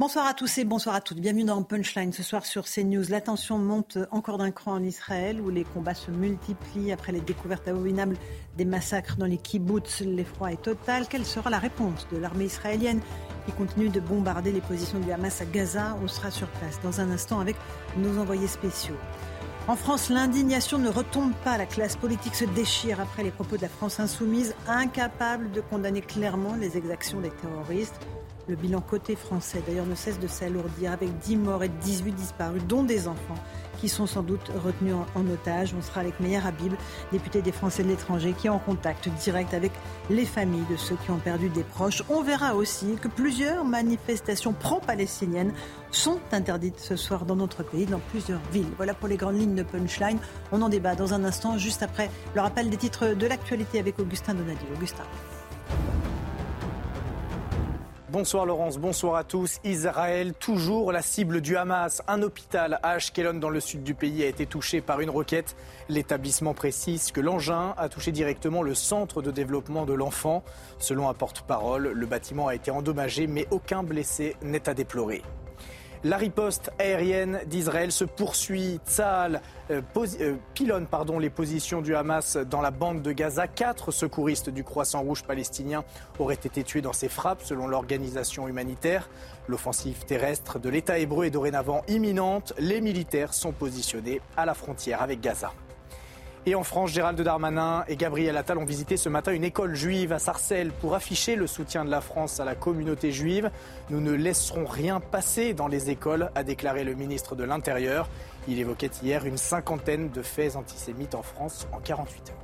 Bonsoir à tous et bonsoir à toutes. Bienvenue dans Punchline ce soir sur CNews. La tension monte encore d'un cran en Israël où les combats se multiplient après les découvertes abominables des massacres dans les kibbutz. L'effroi est total. Quelle sera la réponse de l'armée israélienne qui continue de bombarder les positions du Hamas à Gaza? On sera sur place dans un instant avec nos envoyés spéciaux. En France, l'indignation ne retombe pas. La classe politique se déchire après les propos de la France insoumise, incapable de condamner clairement les exactions des terroristes. Le bilan côté français, d'ailleurs, ne cesse de s'alourdir avec 10 morts et 18 disparus, dont des enfants qui sont sans doute retenus en, otage. On sera avec Meyer Habib, député des Français de l'étranger, qui est en contact direct avec les familles de ceux qui ont perdu des proches. On verra aussi que plusieurs manifestations pro-palestiniennes sont interdites ce soir dans notre pays, dans plusieurs villes. Voilà pour les grandes lignes de Punchline. On en débat dans un instant, juste après le rappel des titres de l'actualité avec Augustin Donadieu. Augustin. Bonsoir Laurence, bonsoir à tous. Israël, toujours la cible du Hamas. Un hôpital à Ashkelon dans le sud du pays a été touché par une roquette. L'établissement précise que l'engin a touché directement le centre de développement de l'enfant. Selon un porte-parole, le bâtiment a été endommagé mais aucun blessé n'est à déplorer. La riposte aérienne d'Israël se poursuit. Tsahal euh, euh, pilonne les positions du Hamas dans la bande de Gaza. Quatre secouristes du Croissant Rouge palestinien auraient été tués dans ces frappes, selon l'organisation humanitaire. L'offensive terrestre de l'État hébreu est dorénavant imminente. Les militaires sont positionnés à la frontière avec Gaza. Et en France, Gérald Darmanin et Gabriel Attal ont visité ce matin une école juive à Sarcelles pour afficher le soutien de la France à la communauté juive. Nous ne laisserons rien passer dans les écoles, a déclaré le ministre de l'Intérieur. Il évoquait hier une cinquantaine de faits antisémites en France en 48 heures.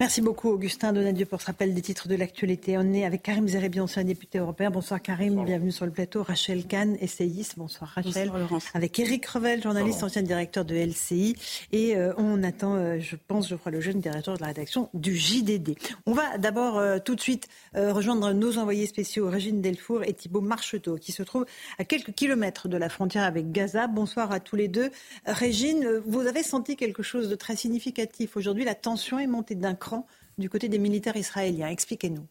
Merci beaucoup, Augustin Donadieu, pour ce rappel des titres de l'actualité. On est avec Karim Zerebi, ancien député européen. Bonsoir, Karim. Bienvenue sur le plateau. Rachel Kahn, essayiste. Bonsoir, Rachel. Bonsoir, Laurence. Avec Eric Revel, journaliste, ancien directeur de LCI. Et euh, on attend, euh, je pense, Geoffroy Lejeune, directeur de la rédaction du JDD. On va d'abord euh, tout de suite euh, rejoindre nos envoyés spéciaux, Régine Delfour et Thibault Marcheteau, qui se trouvent à quelques kilomètres de la frontière avec Gaza. Bonsoir à tous les deux. Régine, vous avez senti quelque chose de très significatif. Aujourd'hui, la tension est montée d'un cran du côté des militaires israéliens. Expliquez-nous.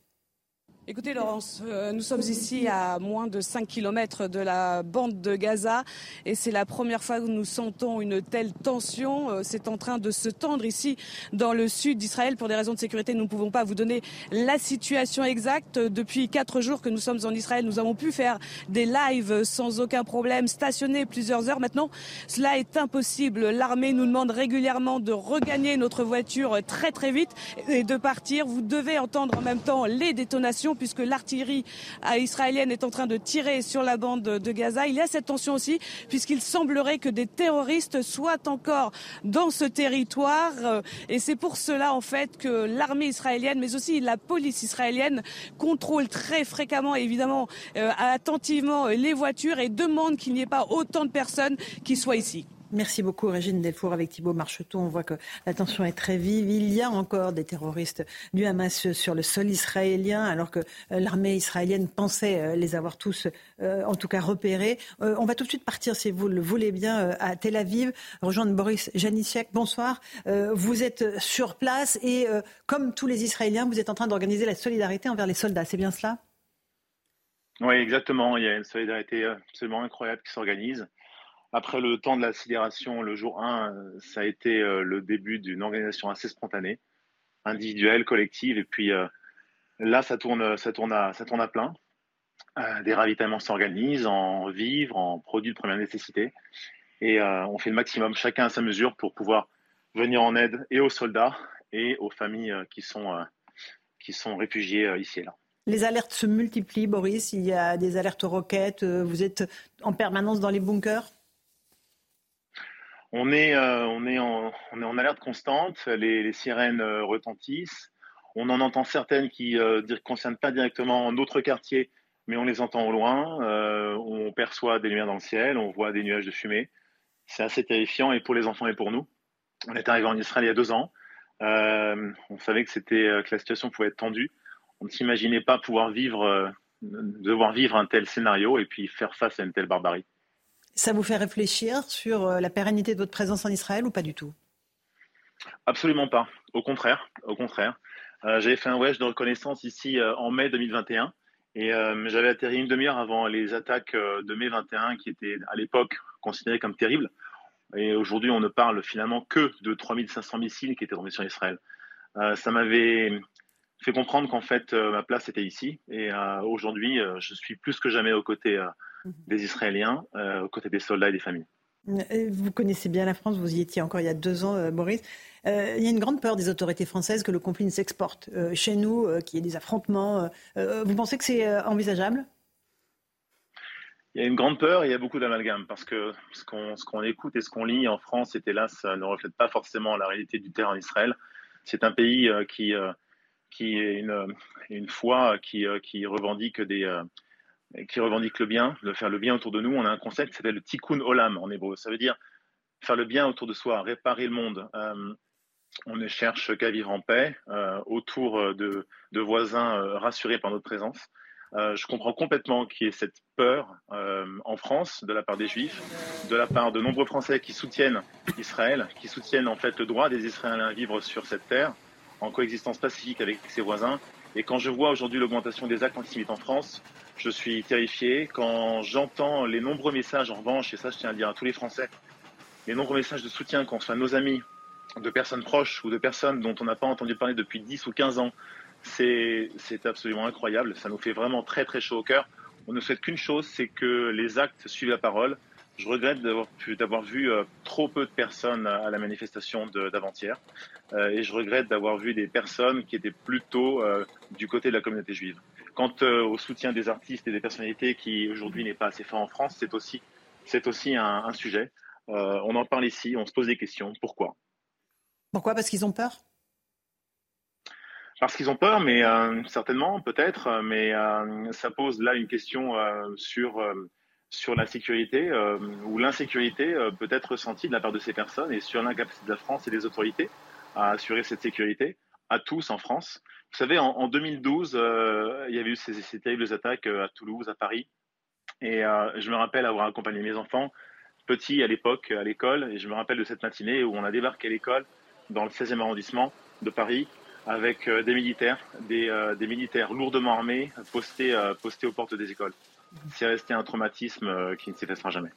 Écoutez Laurence, euh, nous sommes ici à moins de 5 km de la bande de Gaza et c'est la première fois que nous sentons une telle tension. Euh, c'est en train de se tendre ici dans le sud d'Israël. Pour des raisons de sécurité, nous ne pouvons pas vous donner la situation exacte. Depuis quatre jours que nous sommes en Israël, nous avons pu faire des lives sans aucun problème, stationner plusieurs heures. Maintenant, cela est impossible. L'armée nous demande régulièrement de regagner notre voiture très très vite et de partir. Vous devez entendre en même temps les détonations puisque l'artillerie euh, israélienne est en train de tirer sur la bande de Gaza. Il y a cette tension aussi, puisqu'il semblerait que des terroristes soient encore dans ce territoire. Euh, Et c'est pour cela, en fait, que l'armée israélienne, mais aussi la police israélienne, contrôle très fréquemment, évidemment, euh, attentivement les voitures et demande qu'il n'y ait pas autant de personnes qui soient ici. Merci beaucoup, Régine Delfour, avec Thibault Marcheteau. On voit que la tension est très vive. Il y a encore des terroristes du Hamas sur le sol israélien, alors que euh, l'armée israélienne pensait euh, les avoir tous, euh, en tout cas, repérés. On va tout de suite partir, si vous le voulez bien, à Tel Aviv, rejoindre Boris Janiciak. Bonsoir. Vous êtes sur place et, comme tous les Israéliens, vous êtes en train d'organiser la solidarité envers les soldats. C'est bien cela? Oui, exactement. Il y a une solidarité absolument incroyable qui s'organise. Après le temps de la sidération, le jour 1, euh, ça a été euh, le début d'une organisation assez spontanée, individuelle, collective. Et puis euh, là, ça tourne, à, plein. Des ravitaillements s'organisent en vivres, en produits de première nécessité. Et on fait le maximum, chacun à sa mesure, pour pouvoir venir en aide et aux soldats et aux familles qui sont, qui sont réfugiées ici et là. Les alertes se multiplient, Boris. Il y a des alertes roquettes. Euh, Vous êtes en permanence dans les bunkers? On est, euh, on est, en, alerte constante, les, sirènes euh, retentissent. On en entend certaines qui ne concernent pas directement notre quartier, mais on les entend au loin. on perçoit des lumières dans le ciel, on voit des nuages de fumée. C'est assez terrifiant et pour les enfants et pour nous. On est arrivé en Israël il y a deux ans. on savait que, que la situation pouvait être tendue. On ne s'imaginait pas pouvoir vivre, devoir vivre un tel scénario et puis faire face à une telle barbarie. Ça vous fait réfléchir sur euh, la pérennité de votre présence en Israël ou pas du tout? Absolument pas. Au contraire, au contraire. Euh, j'avais fait un voyage de reconnaissance ici euh, en mai 2021 et j'avais atterri une demi-heure avant les attaques de mai 21 qui étaient à l'époque considérées comme terribles. Et aujourd'hui, on ne parle finalement que de 3500 missiles qui étaient tombés sur Israël. ça m'avait fait comprendre qu'en fait, ma place était ici. Et aujourd'hui, je suis plus que jamais aux côtés. Des Israéliens euh, aux côtés des soldats et des familles. Euh, vous connaissez bien la France, vous y étiez encore il y a deux ans, euh, Boris. il y a une grande peur des autorités françaises que le conflit ne s'exporte chez nous, qu'il y ait des affrontements. vous pensez que c'est envisageable? Il y a une grande peur et il y a beaucoup d'amalgame parce que ce qu'on écoute et ce qu'on lit en France, et ça ne reflète pas forcément la réalité du terrain en Israël. C'est un pays qui, qui est une, une foi qui, qui revendique des, qui revendique le bien, de faire le bien autour de nous. On a un concept qui s'appelle le tikkun olam en hébreu. Ça veut dire faire le bien autour de soi, réparer le monde. Euh, on ne cherche qu'à vivre en paix euh, autour de, de voisins euh, rassurés par notre présence. je comprends complètement qu'il y ait cette peur en France de la part des Juifs, de la part de nombreux Français qui soutiennent Israël, qui soutiennent en fait le droit des Israéliens à vivre sur cette terre en coexistence pacifique avec ses voisins. Et quand je vois aujourd'hui l'augmentation des actes antisémites en France, je suis terrifié quand j'entends les nombreux messages, en revanche, et ça je tiens à dire à tous les Français, les nombreux messages de soutien qu'on soit nos amis, de personnes proches ou de personnes dont on n'a pas entendu parler depuis 10 ou 15 ans. C'est absolument incroyable, ça nous fait vraiment très très chaud au cœur. On ne souhaite qu'une chose, c'est que les actes suivent la parole. Je regrette d'avoir vu euh, trop peu de personnes à la manifestation d'avant-hier. Euh, et je regrette d'avoir vu des personnes qui étaient plutôt euh, du côté de la communauté juive. Quant euh, au soutien des artistes et des personnalités qui aujourd'hui n'est pas assez fort en France, c'est aussi, c'est aussi un, sujet. Euh, on en parle ici, on se pose des questions. Pourquoi? Pourquoi? Parce qu'ils ont peur? Parce qu'ils ont peur, mais euh, certainement, peut-être, mais ça pose là une question sur, sur la sécurité ou l'insécurité peut être ressentie de la part de ces personnes et sur l'incapacité de la France et des autorités à assurer cette sécurité à tous en France. Vous savez, en, 2012, euh, il y avait eu ces, terribles attaques euh, à Toulouse, à Paris. Et euh, je me rappelle avoir accompagné mes enfants, petits à l'époque, à l'école. Et je me rappelle de cette matinée où on a débarqué à l'école dans le 16e arrondissement de Paris avec des militaires, des, des, militaires lourdement armés postés, postés aux portes des écoles. C'est resté un traumatisme qui ne s'effacera jamais.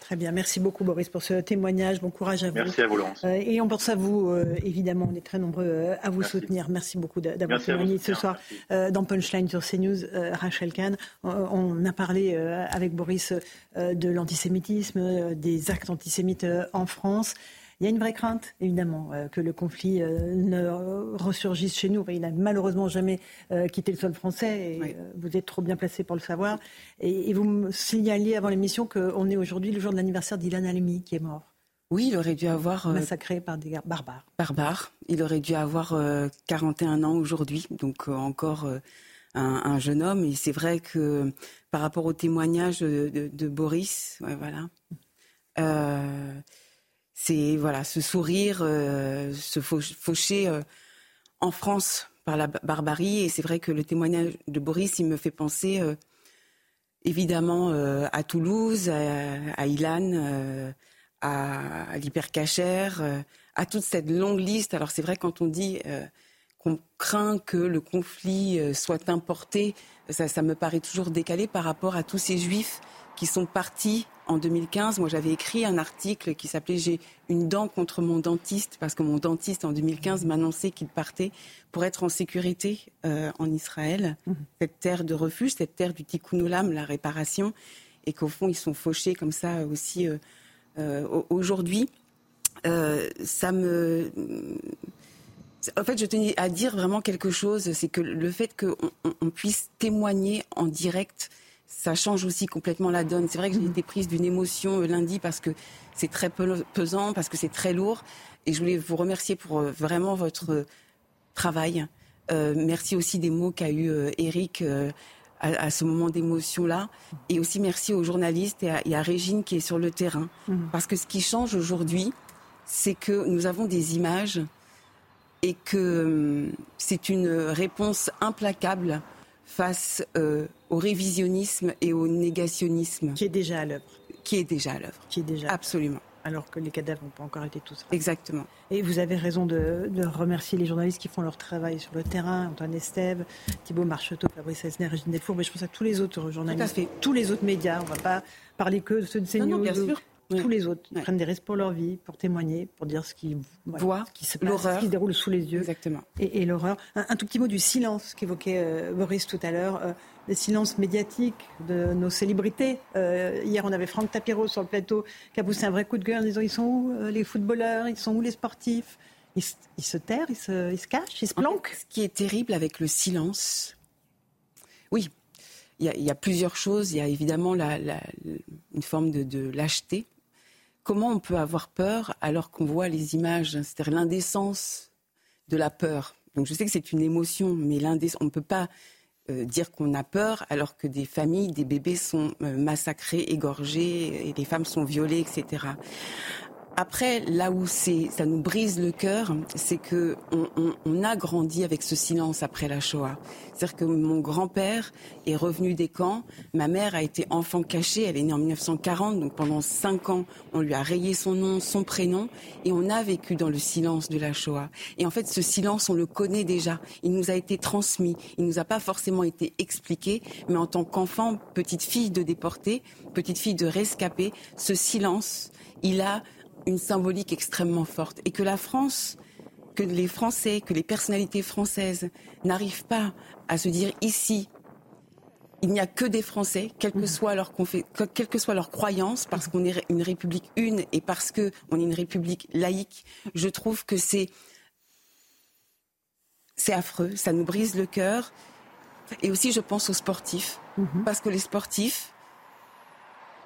Très bien, merci beaucoup Boris pour ce témoignage. Bon courage à vous. Merci à vous Laurence. Euh, et on pense à vous, euh, évidemment, on est très nombreux euh, à vous soutenir. Merci beaucoup d'avoir témoigné ce soir dans Punchline sur CNews. Rachel Kahn, on a parlé avec Boris de l'antisémitisme, des actes antisémites en France. Il y a une vraie crainte, évidemment, euh, que le conflit euh, ne ressurgisse chez nous. Il n'a malheureusement jamais euh, quitté le sol français et vous êtes trop bien placé pour le savoir. Et, vous me signaliez avant l'émission qu'on est aujourd'hui le jour de l'anniversaire d'Ilan Halimi qui est mort. Oui, il aurait dû avoir... Massacré par des barbares. Barbares. Il aurait dû avoir 41 ans aujourd'hui, donc encore un, jeune homme. Et c'est vrai que par rapport au témoignage de, Boris, ouais, voilà c'est voilà ce sourire, euh, se faucher euh, en France par la barbarie. Et c'est vrai que le témoignage de Boris, il me fait penser euh, évidemment à Toulouse, à, Ilan, à, à à toute cette longue liste. Alors c'est vrai quand on dit qu'on craint que le conflit soit importé, ça, ça me paraît toujours décalé par rapport à tous ces juifs qui sont partis en 2015, moi j'avais écrit un article qui s'appelait J'ai une dent contre mon dentiste parce que mon dentiste en 2015 m'annonçait qu'il partait pour être en sécurité euh, en Israël, mmh. cette terre de refuge, cette terre du tikkun olam, la réparation, et qu'au fond ils sont fauchés comme ça aussi euh, euh, aujourd'hui. ça me en fait, je tenais à dire vraiment quelque chose, c'est que le fait qu'on puisse témoigner en direct ça change aussi complètement la donne. C'est vrai que j'ai été prise d'une émotion euh, lundi parce que c'est très pesant, parce que c'est très lourd. Et je voulais vous remercier pour euh, vraiment votre travail. merci aussi des mots qu'a eu Eric à, ce moment d'émotion-là. Et aussi merci aux journalistes et à, Régine qui est sur le terrain. Mhm. Parce que ce qui change aujourd'hui, c'est que nous avons des images et que hum, c'est une réponse implacable face euh, au révisionnisme et au négationnisme. Qui est déjà à l'œuvre. Qui est déjà à l'œuvre. Qui est déjà. Absolument alors que les cadavres n'ont pas encore été tous. Exactement. Et vous avez raison de, remercier les journalistes qui font leur travail sur le terrain, Antoine Estève, Thibault Marcheteau, Fabrice Elsner, Régine Delfour, mais je pense à tous les autres journalistes, tous les autres médias. On ne va pas parler que de ceux de CNews. bien sûr. Tous les autres prennent des risques pour leur vie, pour témoigner, pour dire ce qui voient, qui se passe, ce qui se déroule sous les yeux. Exactement. Et, l'horreur. Un, tout petit mot du silence qu'évoquait euh, Boris tout à l'heure. Euh, le silence médiatique de nos célébrités. Euh, hier, on avait Franck Tapiro sur le plateau qui a poussé un vrai coup de gueule en disant ils sont où les footballeurs, ils sont où les sportifs? Ils, se terrent, ils se, ils se, cachent, ils se planquent. ce qui est terrible avec le silence, oui, il y, a plusieurs choses. Il y a évidemment la, une forme de, de lâcheté comment on peut avoir peur alors qu'on voit les images C'est-à-dire l'indécence de la peur. Je sais que c'est une émotion, mais on ne peut pas euh, dire qu'on a peur alors que des familles, des bébés sont euh, massacrés, égorgés, et les femmes sont violées, etc. Après, là où c'est, ça nous brise le cœur, c'est que on, a grandi avec ce silence après la Shoah. C'est-à-dire que mon grand-père est revenu des camps, ma mère a été enfant caché, elle est née en 1940, donc pendant cinq ans, on lui a rayé son nom, son prénom, et on a vécu dans le silence de la Shoah. Et en fait, ce silence, on le connaît déjà. Il nous a été transmis, il nous a pas forcément été expliqué, mais en tant qu'enfant, petite fille de déportés, petite fille de rescapés, ce silence, il a une symbolique extrêmement forte et que la France, que les Français, que les personnalités françaises n'arrivent pas à se dire ici, il n'y a que des Français, quelle que mmh. soit leur, quelle que soit leur croyance, parce qu'on est une république une et parce qu'on est une république laïque, je trouve que c'est c'est affreux, ça nous brise le cœur. Et aussi, je pense aux sportifs, mmh. parce que les sportifs,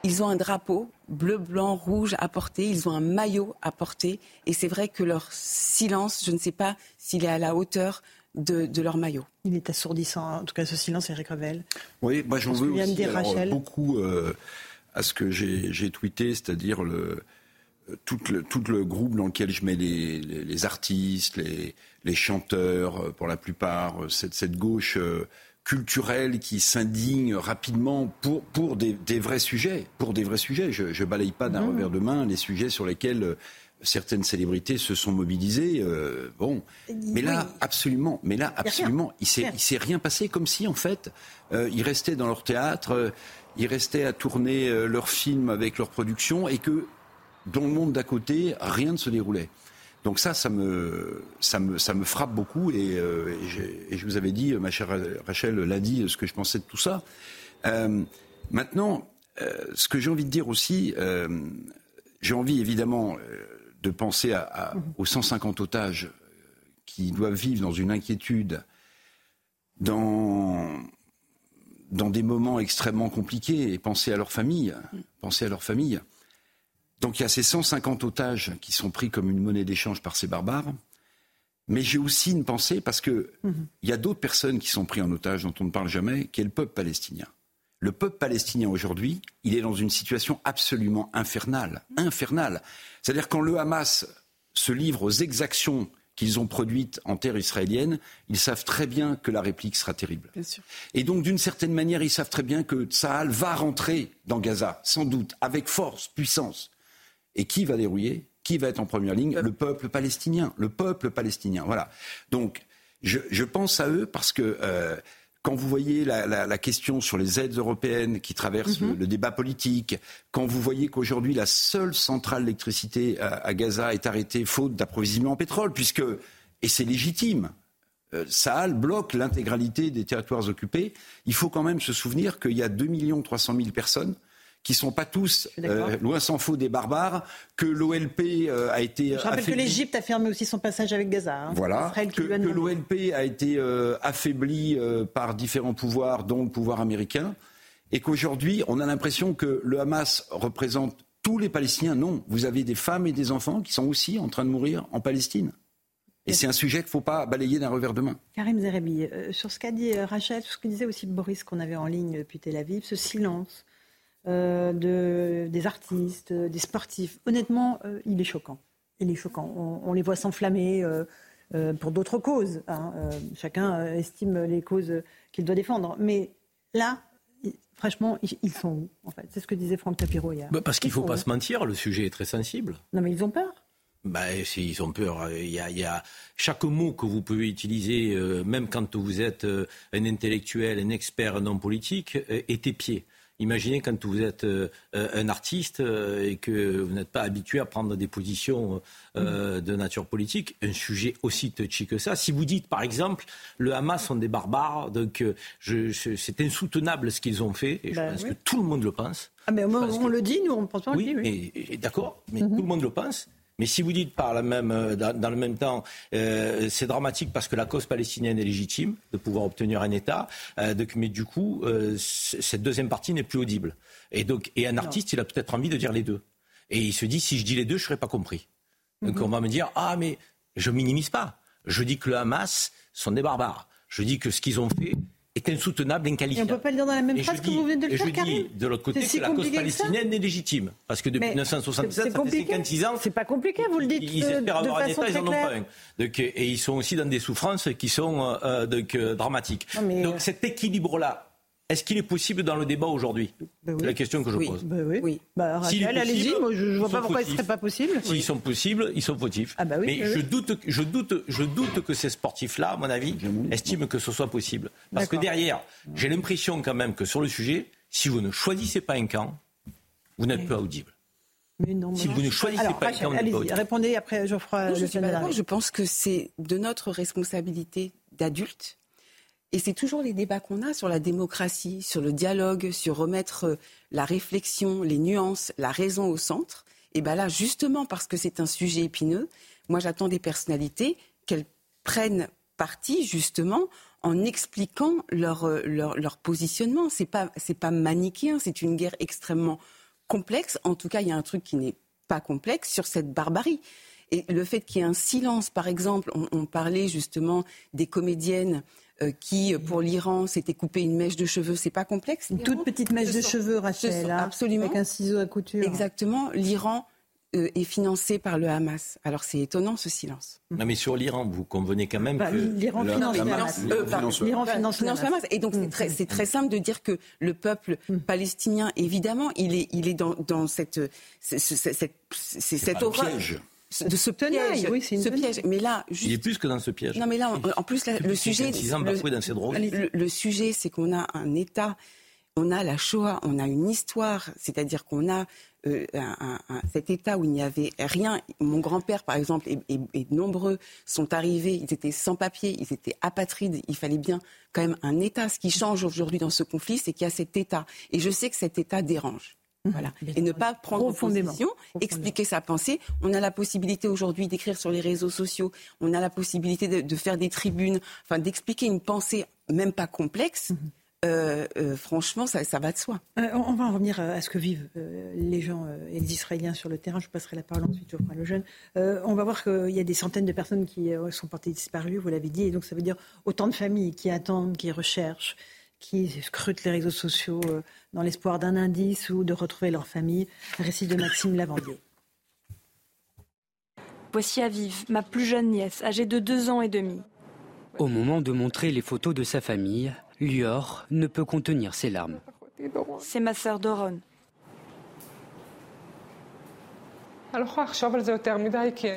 ils ont un drapeau bleu, blanc, rouge à porter, ils ont un maillot à porter, et c'est vrai que leur silence, je ne sais pas s'il est à la hauteur de, leur maillot. Il est assourdissant, en tout cas ce silence, Eric Revel. Oui, moi j'en veux aussi beaucoup euh, à ce que j'ai tweeté, c'est-à-dire le, tout le, tout le groupe dans lequel je mets les, artistes, les, chanteurs, euh, pour la plupart, euh, cette, cette gauche culturel qui s'indigne rapidement pour, pour des, vrais sujets. Pour des vrais sujets. Je ne balaye pas d'un mmh. revers de main les sujets sur lesquels euh, certaines célébrités se sont mobilisées. Euh, bon, mais là, absolument. Mais là, absolument, il s'est, il s'est rien passé. Comme si, en fait, euh, ils restaient dans leur théâtre, ils restaient à tourner leurs films avec leur production, et que dans le monde d'à côté, rien ne se déroulait. Donc ça, ça me, ça me, ça me frappe beaucoup. Et, euh, et, je vous avais dit, ma chère Rachel l'a dit, ce que je pensais de tout ça. Euh, maintenant, euh, ce que j'ai envie de dire aussi, euh, j'ai envie évidemment euh, de penser à, à, aux 150 otages qui doivent vivre dans une inquiétude, dans, dans des moments extrêmement compliqués, et penser à leur famille, penser à leur famille. Donc il y a ces 150 otages qui sont pris comme une monnaie d'échange par ces barbares. Mais j'ai aussi une pensée parce que mhm. il y a d'autres personnes qui sont prises en otage dont on ne parle jamais, qui est le peuple palestinien. Le peuple palestinien aujourd'hui, il est dans une situation absolument infernale, infernale. C'est-à-dire quand le Hamas se livre aux exactions qu'ils ont produites en terre israélienne, ils savent très bien que la réplique sera terrible. Et donc, d'une certaine manière, ils savent très bien que Tsahal va rentrer dans Gaza, sans doute, avec force, puissance. Et qui va dérouiller? Qui va être en première ligne? Le peuple palestinien. Le peuple palestinien. Voilà. Donc, je, pense à eux parce que euh, quand vous voyez la, question sur les aides européennes qui traversent mhm. le, débat politique, quand vous voyez qu'aujourd'hui la seule centrale d'électricité à, Gaza est arrêtée faute d'approvisionnement en pétrole, puisque, et c'est légitime, euh, Sahel bloque l'intégralité des territoires occupés, il faut quand même se souvenir qu'il y a 2 300 000 personnes qui sont pas tous, euh, loin s'en faut, des barbares, que l'OLP euh, a été. Je rappelle que l'Égypte a fermé aussi son passage avec Gaza. Hein. Voilà. Que, que l'OLP a été euh, affaibli par différents pouvoirs, dont le pouvoir américain, et qu'aujourd'hui, on a l'impression que le Hamas représente tous les Palestiniens. Non, vous avez des femmes et des enfants qui sont aussi en train de mourir en Palestine. Et c'est un sujet qu'il ne faut pas balayer d'un revers de main. Karim Zerebi, euh, sur ce qu'a dit euh, Rachel, sur ce que disait aussi Boris qu'on avait en ligne depuis Tel Aviv, ce silence euh, de, des artistes, des sportifs, honnêtement, il est choquant. Il est choquant. On, les voit s'enflammer pour d'autres causes. Hein. chacun estime les causes qu'il doit défendre. Mais là, franchement, ils sont où en fait? C'est ce que disait Franck Tapiro hier. Bah, parce qu'il ne faut pas se mentir, le sujet est très sensible. Non mais ils ont peur. Ben, s'ils ont peur, il y, a, il y, a, chaque mot que vous pouvez utiliser, euh, même quand vous êtes euh, un intellectuel, un expert, un homme politique, euh, est épié. Imaginez quand vous êtes un artiste et que vous n'êtes pas habitué à prendre des positions de nature politique, un sujet aussi touchy que ça. Si vous dites, par exemple, le Hamas sont des barbares, donc c'est insoutenable ce qu'ils ont fait, et je ben pense que tout le monde le pense. Ah mais on, le dit, nous on pense pas. Oui, oui. d'accord, mais mhm. tout le monde le pense. Mais si vous dites par la même, euh, dans, le même temps, euh, c'est dramatique parce que la cause palestinienne est légitime de pouvoir obtenir un État, euh, mais du coup, cette deuxième partie n'est plus audible. Et donc, et un artiste, il a peut-être envie de dire les deux. Et il se dit, si je dis les deux, je ne serai pas compris. Donc mhm. on va me dire, ah mais je minimise pas. Je dis que le Hamas sont des barbares. Je dis que ce qu'ils ont fait, est insoutenable, inqualifiable. Et on ne peut pas le dire dans la même phrase que vous venez de le faire, je dis, de l'autre côté, que la cause palestinienne est légitime. Parce que depuis 1967, ça fait 56 ans... C'est pas compliqué, vous le dites Ils euh, espèrent avoir un État, ils n'en ont pas un. Donc, et ils sont aussi dans des souffrances qui sont euh, euh donc, euh, dramatiques. Donc cet équilibre-là, est-ce qu'il est possible dans le débat aujourd'hui ben C'est la question que je pose. Ben oui. oui. Bah, allez-y, moi je ne vois pas pourquoi ce ne serait pas possible. S'ils sont possibles, ils sont fautifs. Ah bah oui, Mais je, doute, je, doute, je doute que ces sportifs-là, à mon avis, estiment que ce soit possible. Parce que derrière, j'ai l'impression quand même que sur le sujet, si vous ne choisissez pas un camp, vous n'êtes pas audible. Mais non, si vous ne choisissez pas un camp, vous n'êtes pas Répondez après Geoffroy. je, je pense que c'est de notre responsabilité d'adultes et c'est toujours les débats qu'on a sur la démocratie, sur le dialogue, sur remettre euh, la réflexion, les nuances, la raison au centre. Et bien là, justement parce que c'est un sujet épineux, moi j'attends des personnalités qu'elles prennent parti justement en expliquant leur, euh, leur, leur positionnement. C'est pas c'est pas manichéen, c'est une guerre extrêmement complexe. En tout cas, il y a un truc qui n'est pas complexe sur cette barbarie. Et le fait qu'il y ait un silence, par exemple, on, parlait justement des comédiennes qui, pour l'Iran, s'était coupé une mèche de cheveux. C'est pas complexe. Une toute petite mèche de cheveux, Rachel. Hein, absolument. Avec un ciseau à couture. Exactement. L'Iran euh, est financé par le Hamas. Alors c'est étonnant ce silence. Non mais sur l'Iran, vous convenez quand même bah, que l'Iran finance, le Hamas. L'Iran finance, le Hamas. Et donc c'est très, très, simple de dire que le peuple mm. palestinien, évidemment, il est, il est dans, dans cette, cette, cette, cette horreur de ce piège. Oui, ce piège. Mais là, juste... il est plus que dans ce piège. Non, mais là, en plus, le sujet, le, le, sujet, c'est qu'on a un État, on a la Shoah, on a une histoire, c'est-à-dire qu'on a euh, un, cet État où il n'y avait rien. Mon grand-père, par exemple, et, et, nombreux sont arrivés, ils étaient sans papier, ils étaient apatrides. Il fallait bien quand même un État. Ce qui change aujourd'hui dans ce conflit, c'est qu'il y a cet État. Et je sais que cet État dérange. Voilà. Et ne pas prendre position, expliquer sa pensée. On a la possibilité aujourd'hui d'écrire sur les réseaux sociaux, on a la possibilité de, faire des tribunes, enfin d'expliquer une pensée même pas complexe. Mhm. Euh, euh, franchement, ça, va de soi. Euh, on va en revenir à ce que vivent les gens et les Israéliens sur le terrain. Je passerai la parole ensuite, au le jeune. on va voir qu'il y a des centaines de personnes qui sont portées disparues, vous l'avez dit, et donc ça veut dire autant de familles qui attendent, qui recherchent, qui scrutent les réseaux sociaux euh, dans l'espoir d'un indice ou de retrouver leur famille. récit de Maxime Lavandier. Voici Aviv, ma plus jeune nièce, âgée de deux ans et demi. Au moment de montrer les photos de sa famille, Lior ne peut contenir ses larmes. C'est ma sœur Doron.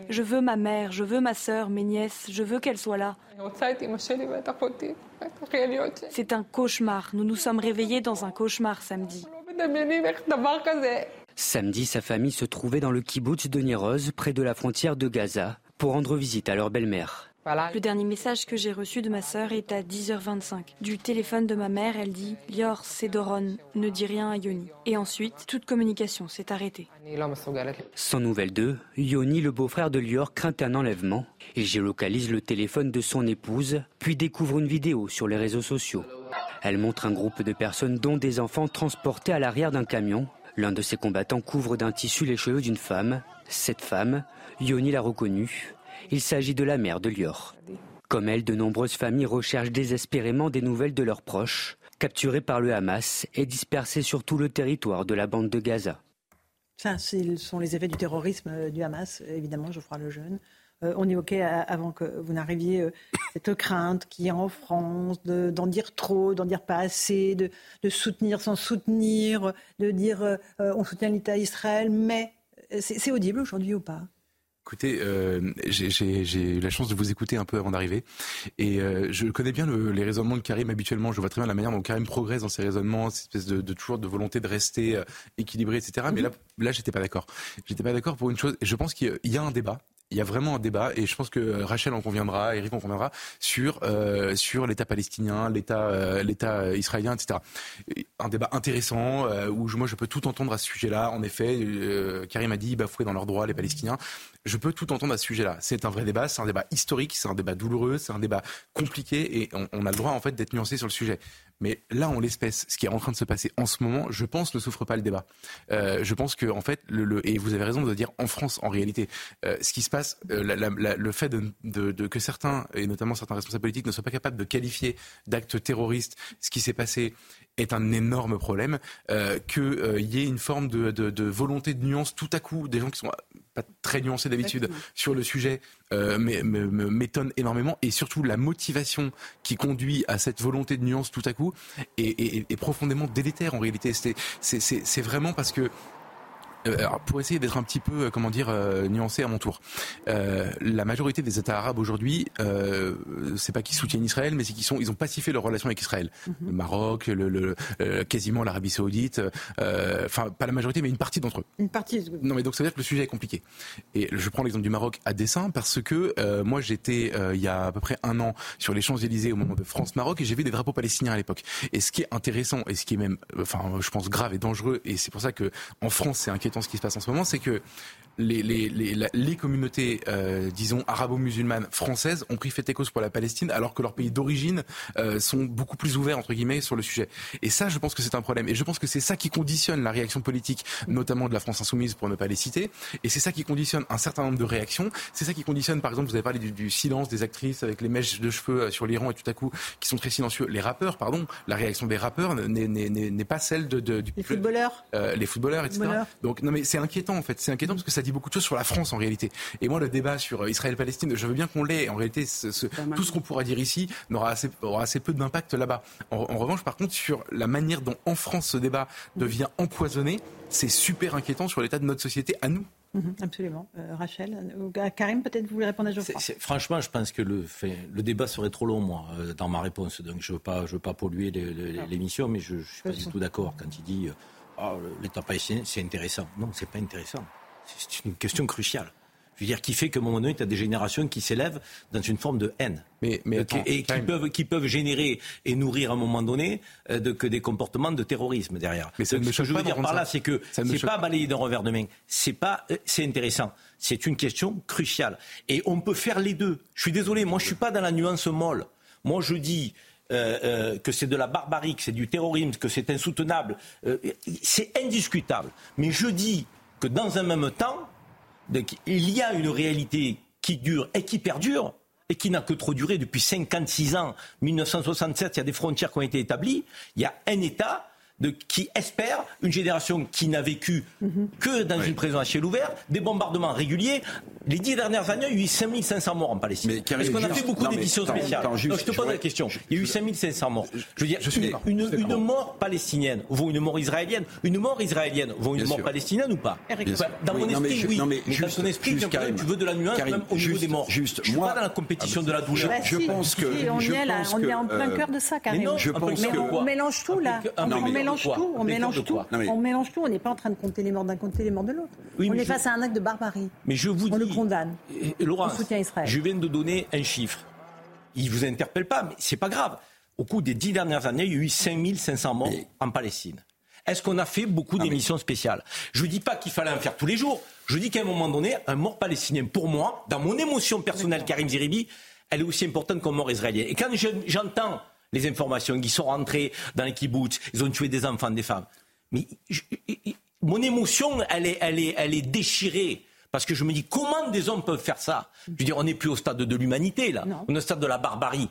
Je veux ma mère, je veux ma sœur, mes nièces, je veux qu'elles soient là. C'est un cauchemar. Nous nous sommes réveillés dans un cauchemar samedi. Samedi, sa famille se trouvait dans le kibbutz de Niroz, près de la frontière de Gaza, pour rendre visite à leur belle-mère. Le dernier message que j'ai reçu de ma sœur est à 10h25. Du téléphone de ma mère, elle dit Lior, c'est Doron, ne dis rien à Yoni. Et ensuite, toute communication s'est arrêtée. Sans nouvelle d'eux, Yoni, le beau-frère de Lior, craint un enlèvement. Il géolocalise le téléphone de son épouse, puis découvre une vidéo sur les réseaux sociaux. Elle montre un groupe de personnes, dont des enfants, transportés à l'arrière d'un camion. L'un de ces combattants couvre d'un tissu les cheveux d'une femme. Cette femme, Yoni l'a reconnue. Il s'agit de la mère de Lior. Comme elle, de nombreuses familles recherchent désespérément des nouvelles de leurs proches, capturés par le Hamas et dispersés sur tout le territoire de la bande de Gaza. Ça, ce sont les effets du terrorisme euh, du Hamas, évidemment, Geoffroy Lejeune. Euh, on évoquait euh, avant que vous n'arriviez euh, cette crainte qui est en France d'en dire trop, d'en dire pas assez, de, soutenir sans soutenir, de dire on soutient l'État Israël, mais c'est audible aujourd'hui ou pas? Écoutez, j'ai eu la chance de vous écouter un peu avant d'arriver. Et je connais bien les raisonnements de Karim habituellement. Je vois très bien la manière dont Karim progresse dans ses raisonnements, cette espèce de, toujours de volonté de rester équilibré, etc. Mais mhm. là, là j'étais pas d'accord. J'étais pas d'accord pour une chose. Et je pense qu'il y a un débat il y a vraiment un débat et je pense que Rachel en conviendra, Eric en conviendra sur euh, sur l'État palestinien, l'État euh, israélien, etc. Un débat intéressant euh, où moi je peux tout entendre à ce sujet-là. En effet, Karim a dit bafouer dans leurs droits les Palestiniens. Je peux tout entendre à ce sujet-là. C'est un vrai débat, c'est un débat historique, c'est un débat douloureux, c'est un débat compliqué et on, a le droit en fait d'être nuancé sur le sujet. Mais là, en l'espèce, ce qui est en train de se passer en ce moment, je pense, ne souffre pas le débat. Euh, je pense que, en fait, et vous avez raison de dire en France, en réalité, euh, ce qui se passe, euh, le fait de, que certains, et notamment certains responsables politiques, ne soient pas capables de qualifier d'actes terroristes ce qui s'est passé est un énorme problème. Qu'il y ait une forme de, volonté de nuance tout à coup, des gens qui sont pas très nuancés d'habitude sur le sujet, m'étonne énormément. Et surtout, la motivation qui conduit à cette volonté de nuance tout à coup est, profondément délétère en réalité. C'est vraiment parce que euh, alors pour essayer d'être un petit peu, euh, comment dire, euh, nuancé à mon tour, la majorité des États arabes aujourd'hui, c'est pas qu'ils soutiennent Israël, mais c'est qu'ils sont, ils ont pacifié leurs relations avec Israël. Mhm. Le Maroc, le, quasiment l'Arabie Saoudite, enfin pas la majorité, mais une partie d'entre eux. Une partie. Non, mais donc ça veut dire que le sujet est compliqué. Et je prends l'exemple du Maroc à dessein parce que moi j'étais il y a à peu près un an sur les Champs Élysées au moment de France-Maroc et j'ai vu des drapeaux palestiniens à l'époque. Et ce qui est intéressant et ce qui est même, enfin je pense grave et dangereux, et c'est pour ça que en France c'est inquiétant ce qui se passe en ce moment, c'est que les, les, les, les communautés, euh, disons, arabo-musulmanes françaises ont pris fait et cause pour la Palestine, alors que leurs pays d'origine euh, sont beaucoup plus ouverts, entre guillemets, sur le sujet. Et ça, je pense que c'est un problème. Et je pense que c'est ça qui conditionne la réaction politique, notamment de la France insoumise, pour ne pas les citer. Et c'est ça qui conditionne un certain nombre de réactions. C'est ça qui conditionne, par exemple, vous avez parlé du, du silence des actrices avec les mèches de cheveux euh, sur l'Iran et tout à coup, qui sont très silencieux. Les rappeurs, pardon, la réaction des rappeurs n'est pas celle de, de du... Les footballeurs euh, Les footballeurs, etc. Donc, non mais c'est inquiétant, en fait. C'est inquiétant parce que ça dit beaucoup de choses sur la France en réalité. Et moi, le débat sur euh, Israël-Palestine, je veux bien qu'on l'ait. En réalité, tout ce qu'on pourra dire ici n'aura assez, aura assez peu d'impact là-bas. En, revanche, par contre, sur la manière dont en France ce débat devient empoisonné, c'est super inquiétant sur l'état de notre société à nous. Mhm, absolument. Euh, Rachel, euh, Karim, peut-être vous voulez répondre à Geoffroy. franchement, je pense que le, le débat serait trop long, moi, dans ma réponse. Donc, je ne veux, pas, je veux pas polluer l'émission, mais je ne suis pas du tout d'accord quand il dit oh, l'État palestinien, c'est intéressant. Non, c'est pas intéressant. C'est une question cruciale. Je veux dire, qui fait qu'à un moment donné, tu as des générations qui s'élèvent dans une forme de haine. Mais, mais et qui peuvent, qui peuvent générer et nourrir à un moment donné euh, de, que des comportements de terrorisme derrière. Mais ce que je veux dire par là, c'est que c'est pas balayer d'un revers de main. C'est pas, euh, c'est intéressant. C'est une question cruciale. Et on peut faire les deux. Je suis désolé, moi je suis pas dans la nuance molle. Moi je dis, euh, que c'est de la barbarie, que c'est du terrorisme, que c'est insoutenable. c'est indiscutable. Mais je dis que dans un même temps, il y a une réalité qui dure et qui perdure et qui n'a que trop duré depuis 56 ans. 1967, il y a des frontières qui ont été établies. Il y a un État de, qui espère une génération qui n'a vécu que dans une prison à ciel ouvert, des bombardements réguliers. Les dix dernières années, il y a eu 5500 morts en Palestine. Est-ce qu'on a fait beaucoup d'éditions spéciales je te pose la question. Il y a eu 5500 morts. Je veux dire, une, une, mort palestinienne vaut une mort israélienne. Une mort israélienne vaut une mort palestinienne ou pas? Dans mon esprit, oui. Mais, dans ton esprit, tu veux de la nuance même au niveau des morts. Juste, je suis pas dans la compétition de la douleur. Je pense que... On est en plein cœur de ça, Karim. Mais on mélange tout, là mélange tout. On mélange tout. On mélange tout. On n'est pas en train de compter les morts d'un côté, les morts de l'autre. on est face à un acte de barbarie. Mais je vous on le condamne. Laurent, je viens de donner un chiffre. Il vous interpelle pas, mais c'est pas grave. Au cours des dix dernières années, il y a eu 5500 morts en Palestine. Est-ce qu'on a fait beaucoup d'émissions spéciales? Je ne dis pas qu'il fallait en faire tous les jours. Je dis qu'à un moment donné, un mort palestinien, pour moi, dans mon émotion personnelle, Karim Zeribi, elle est aussi importante qu'un mort israélien. Et quand j'entends les informations qui sont rentrées dans les kibbutz, ils ont tué des enfants, des femmes. Mais mon émotion, elle est, elle est, elle est déchirée Parce que je me dis, comment des hommes peuvent faire ça? Je veux dire, on n'est plus au stade de l'humanité, là. On est au stade de la barbarie.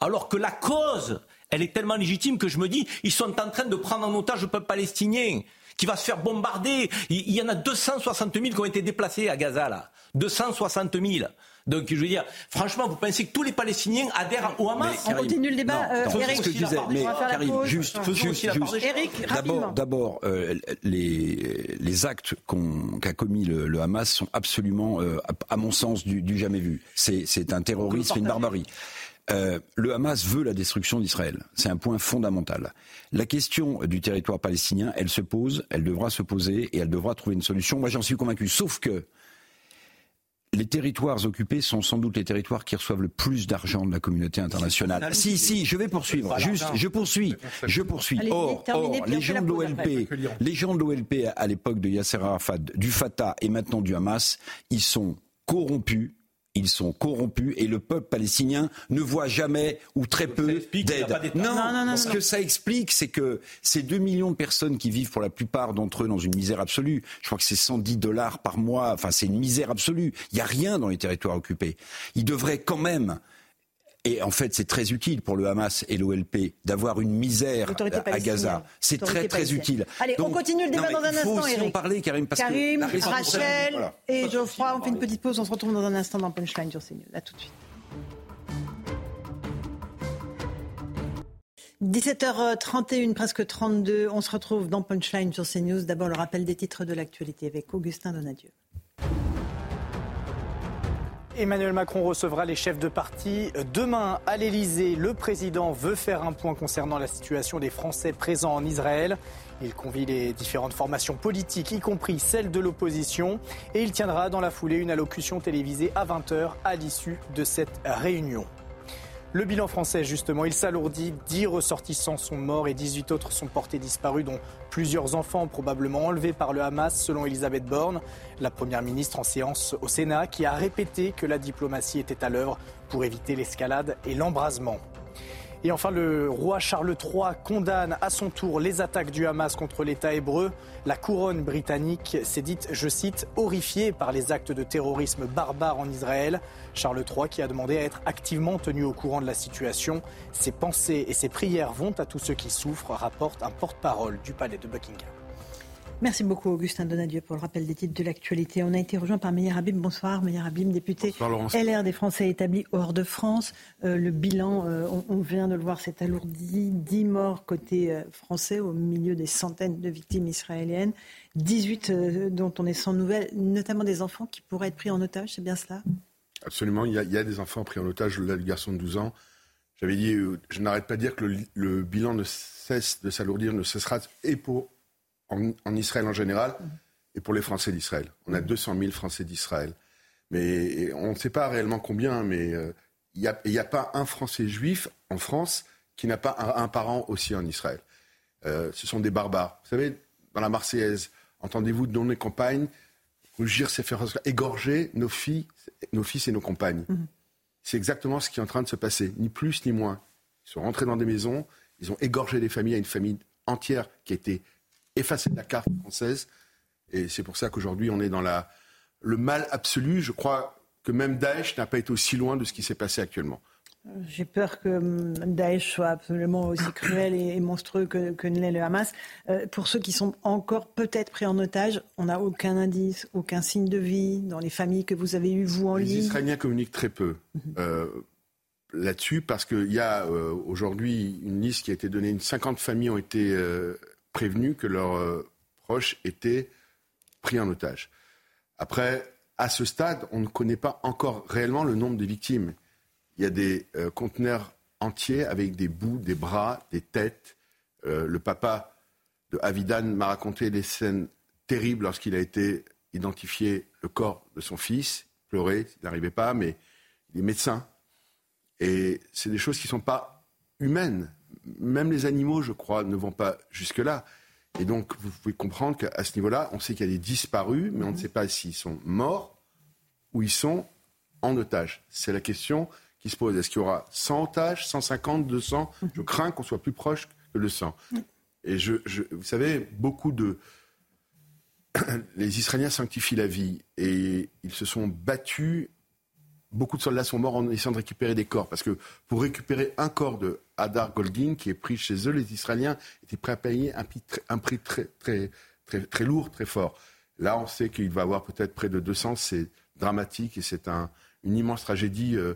Alors que la cause, elle est tellement légitime que je me dis, ils sont en train de prendre en otage le peuple palestinien qui va se faire bombarder. Il y en a 260 000 qui ont été déplacés à Gaza, là. 260 000. Donc, je veux dire, franchement, vous pensez que tous les Palestiniens adhèrent au Hamas On continue le débat. Euh, Eric, ce que je disais, mais Karim, juste, juste, d'abord, d'abord, euh, les, les actes qu'a commis le, le, Hamas sont absolument, euh, à, mon sens, du, du jamais vu. C'est un terrorisme, une barbarie. Euh, le Hamas veut la destruction d'Israël. C'est un point fondamental. La question du territoire palestinien, elle se pose, elle devra se poser et elle devra trouver une solution. Moi, j'en suis convaincu. Sauf que les territoires occupés sont sans doute les territoires qui reçoivent le plus d'argent de la communauté internationale. Si, si, je vais poursuivre. Juste, je poursuis. Je poursuis. Or, les gens de l'OLP, les gens de l'OLP à l'époque de Yasser Arafat, du Fatah et maintenant du Hamas, ils sont corrompus ils sont corrompus et le peuple palestinien ne voit jamais ou très peu d'aide. Non, non, non, ce que ça explique, c'est que ces 2 millions de personnes qui vivent pour la plupart d'entre eux dans une misère absolue, je crois que c'est 110 dollars par mois, enfin c'est une misère absolue. Il n'y a rien dans les territoires occupés. Ils devraient quand même et en fait, c'est très utile pour le Hamas et l'OLP d'avoir une misère à Gaza. C'est très très utile. Allez, on continue le débat dans un instant, Il faut en parler, Karim. Parce Karim, Rachel et Geoffroy, on fait une petite pause. On se retrouve dans un instant dans Punchline sur CNews. À tout de suite. 17h31, presque 32. On se retrouve dans Punchline sur CNews. D'abord, le rappel des titres de l'actualité avec Augustin Donadieu. Emmanuel Macron recevra les chefs de parti demain à l'Elysée. Le président veut faire un point concernant la situation des Français présents en Israël. Il convie les différentes formations politiques, y compris celles de l'opposition, et il tiendra dans la foulée une allocution télévisée à 20h à l'issue de cette réunion. Le bilan français, justement, il s'alourdit. 10 ressortissants sont morts et 18 autres sont portés disparus, dont plusieurs enfants probablement enlevés par le Hamas, selon Elisabeth Borne, la première ministre en séance au Sénat, qui a répété que la diplomatie était à l'œuvre pour éviter l'escalade et l'embrasement. Et enfin, le roi Charles III condamne à son tour les attaques du Hamas contre l'État hébreu. La couronne britannique s'est dite, je cite, horrifiée par les actes de terrorisme barbares en Israël. Charles III qui a demandé à être activement tenu au courant de la situation. Ses pensées et ses prières vont à tous ceux qui souffrent, rapporte un porte-parole du palais de Buckingham. Merci beaucoup, Augustin Donadieu, pour le rappel des titres de l'actualité. On a été rejoint par Meyer Habib. Bonsoir, Meyer Habib, député LR des Français établis hors de France. Euh, le bilan, euh, on, vient de le voir, s'est alourdi. 10 morts côté euh, français au milieu des centaines de victimes israéliennes. 18 dont on est sans nouvelles, notamment des enfants qui pourraient être pris en otage, c'est bien cela? Absolument, il y, a, des enfants pris en otage. Le garçon de 12 ans, j'avais dit, je n'arrête pas de dire que le, le bilan ne cesse de s'alourdir, ne cessera, et pour en, Israël en général et pour les Français d'Israël. On a 200 000 Français d'Israël. Mais on ne sait pas réellement combien, mais euh, il n'y a, pas un Français juif en France qui n'a pas un, parent aussi en Israël. Euh, ce sont des barbares. Vous savez, dans la Marseillaise, entendez-vous dans les campagnes, rougir, c'est faire égorger nos filles, nos fils et nos compagnes. Mhm. C'est exactement ce qui est en train de se passer, ni plus ni moins. Ils sont rentrés dans des maisons, ils ont égorgé des familles, à une famille entière qui a été effacer la carte française. Et c'est pour ça qu'aujourd'hui, on est dans la, le mal absolu. Je crois que même Daesh n'a pas été aussi loin de ce qui s'est passé actuellement. J'ai peur que hum, Daesh soit absolument aussi cruel et monstrueux que, que l'est le Hamas. Euh, pour ceux qui sont encore peut-être pris en otage, on n'a aucun indice, aucun signe de vie dans les familles que vous avez eues, vous, en ligne Les Israéliens communiquent très peu mhm. euh, là-dessus parce qu'il y a euh, aujourd'hui une liste qui a été donnée. Une 50 familles ont été prévenus que leurs euh, proches étaient pris en otage. Après, à ce stade, on ne connaît pas encore réellement le nombre des victimes. Il y a des euh, conteneurs entiers avec des bouts, des bras, des têtes. Euh, le papa de Avidan m'a raconté des scènes terribles lorsqu'il a été identifié le corps de son fils. Il pleurait, il n'arrivait pas, mais il est médecin. Et c'est des choses qui ne sont pas humaines même les animaux, je crois, ne vont pas jusque-là. Et donc, vous pouvez comprendre qu'à ce niveau-là, on sait qu'il y a des disparus, mais on ne sait pas s'ils sont morts ou ils sont en otage. C'est la question qui se pose. Est-ce qu'il y aura 100 otages, 150, 200 Je crains qu'on soit plus proche que le 100. Et je, vous savez, beaucoup de, les Israéliens sanctifient la vie et ils se sont battus. Beaucoup de soldats sont morts en essayant de récupérer des corps. Parce que pour récupérer un corps de Hadar Goldin, qui est pris chez eux, les Israéliens étaient prêts à payer un prix, très, très, très, très lourd, très fort. Là, on sait qu'il va avoir peut-être près de 200. C'est dramatique et c'est un, une immense tragédie euh,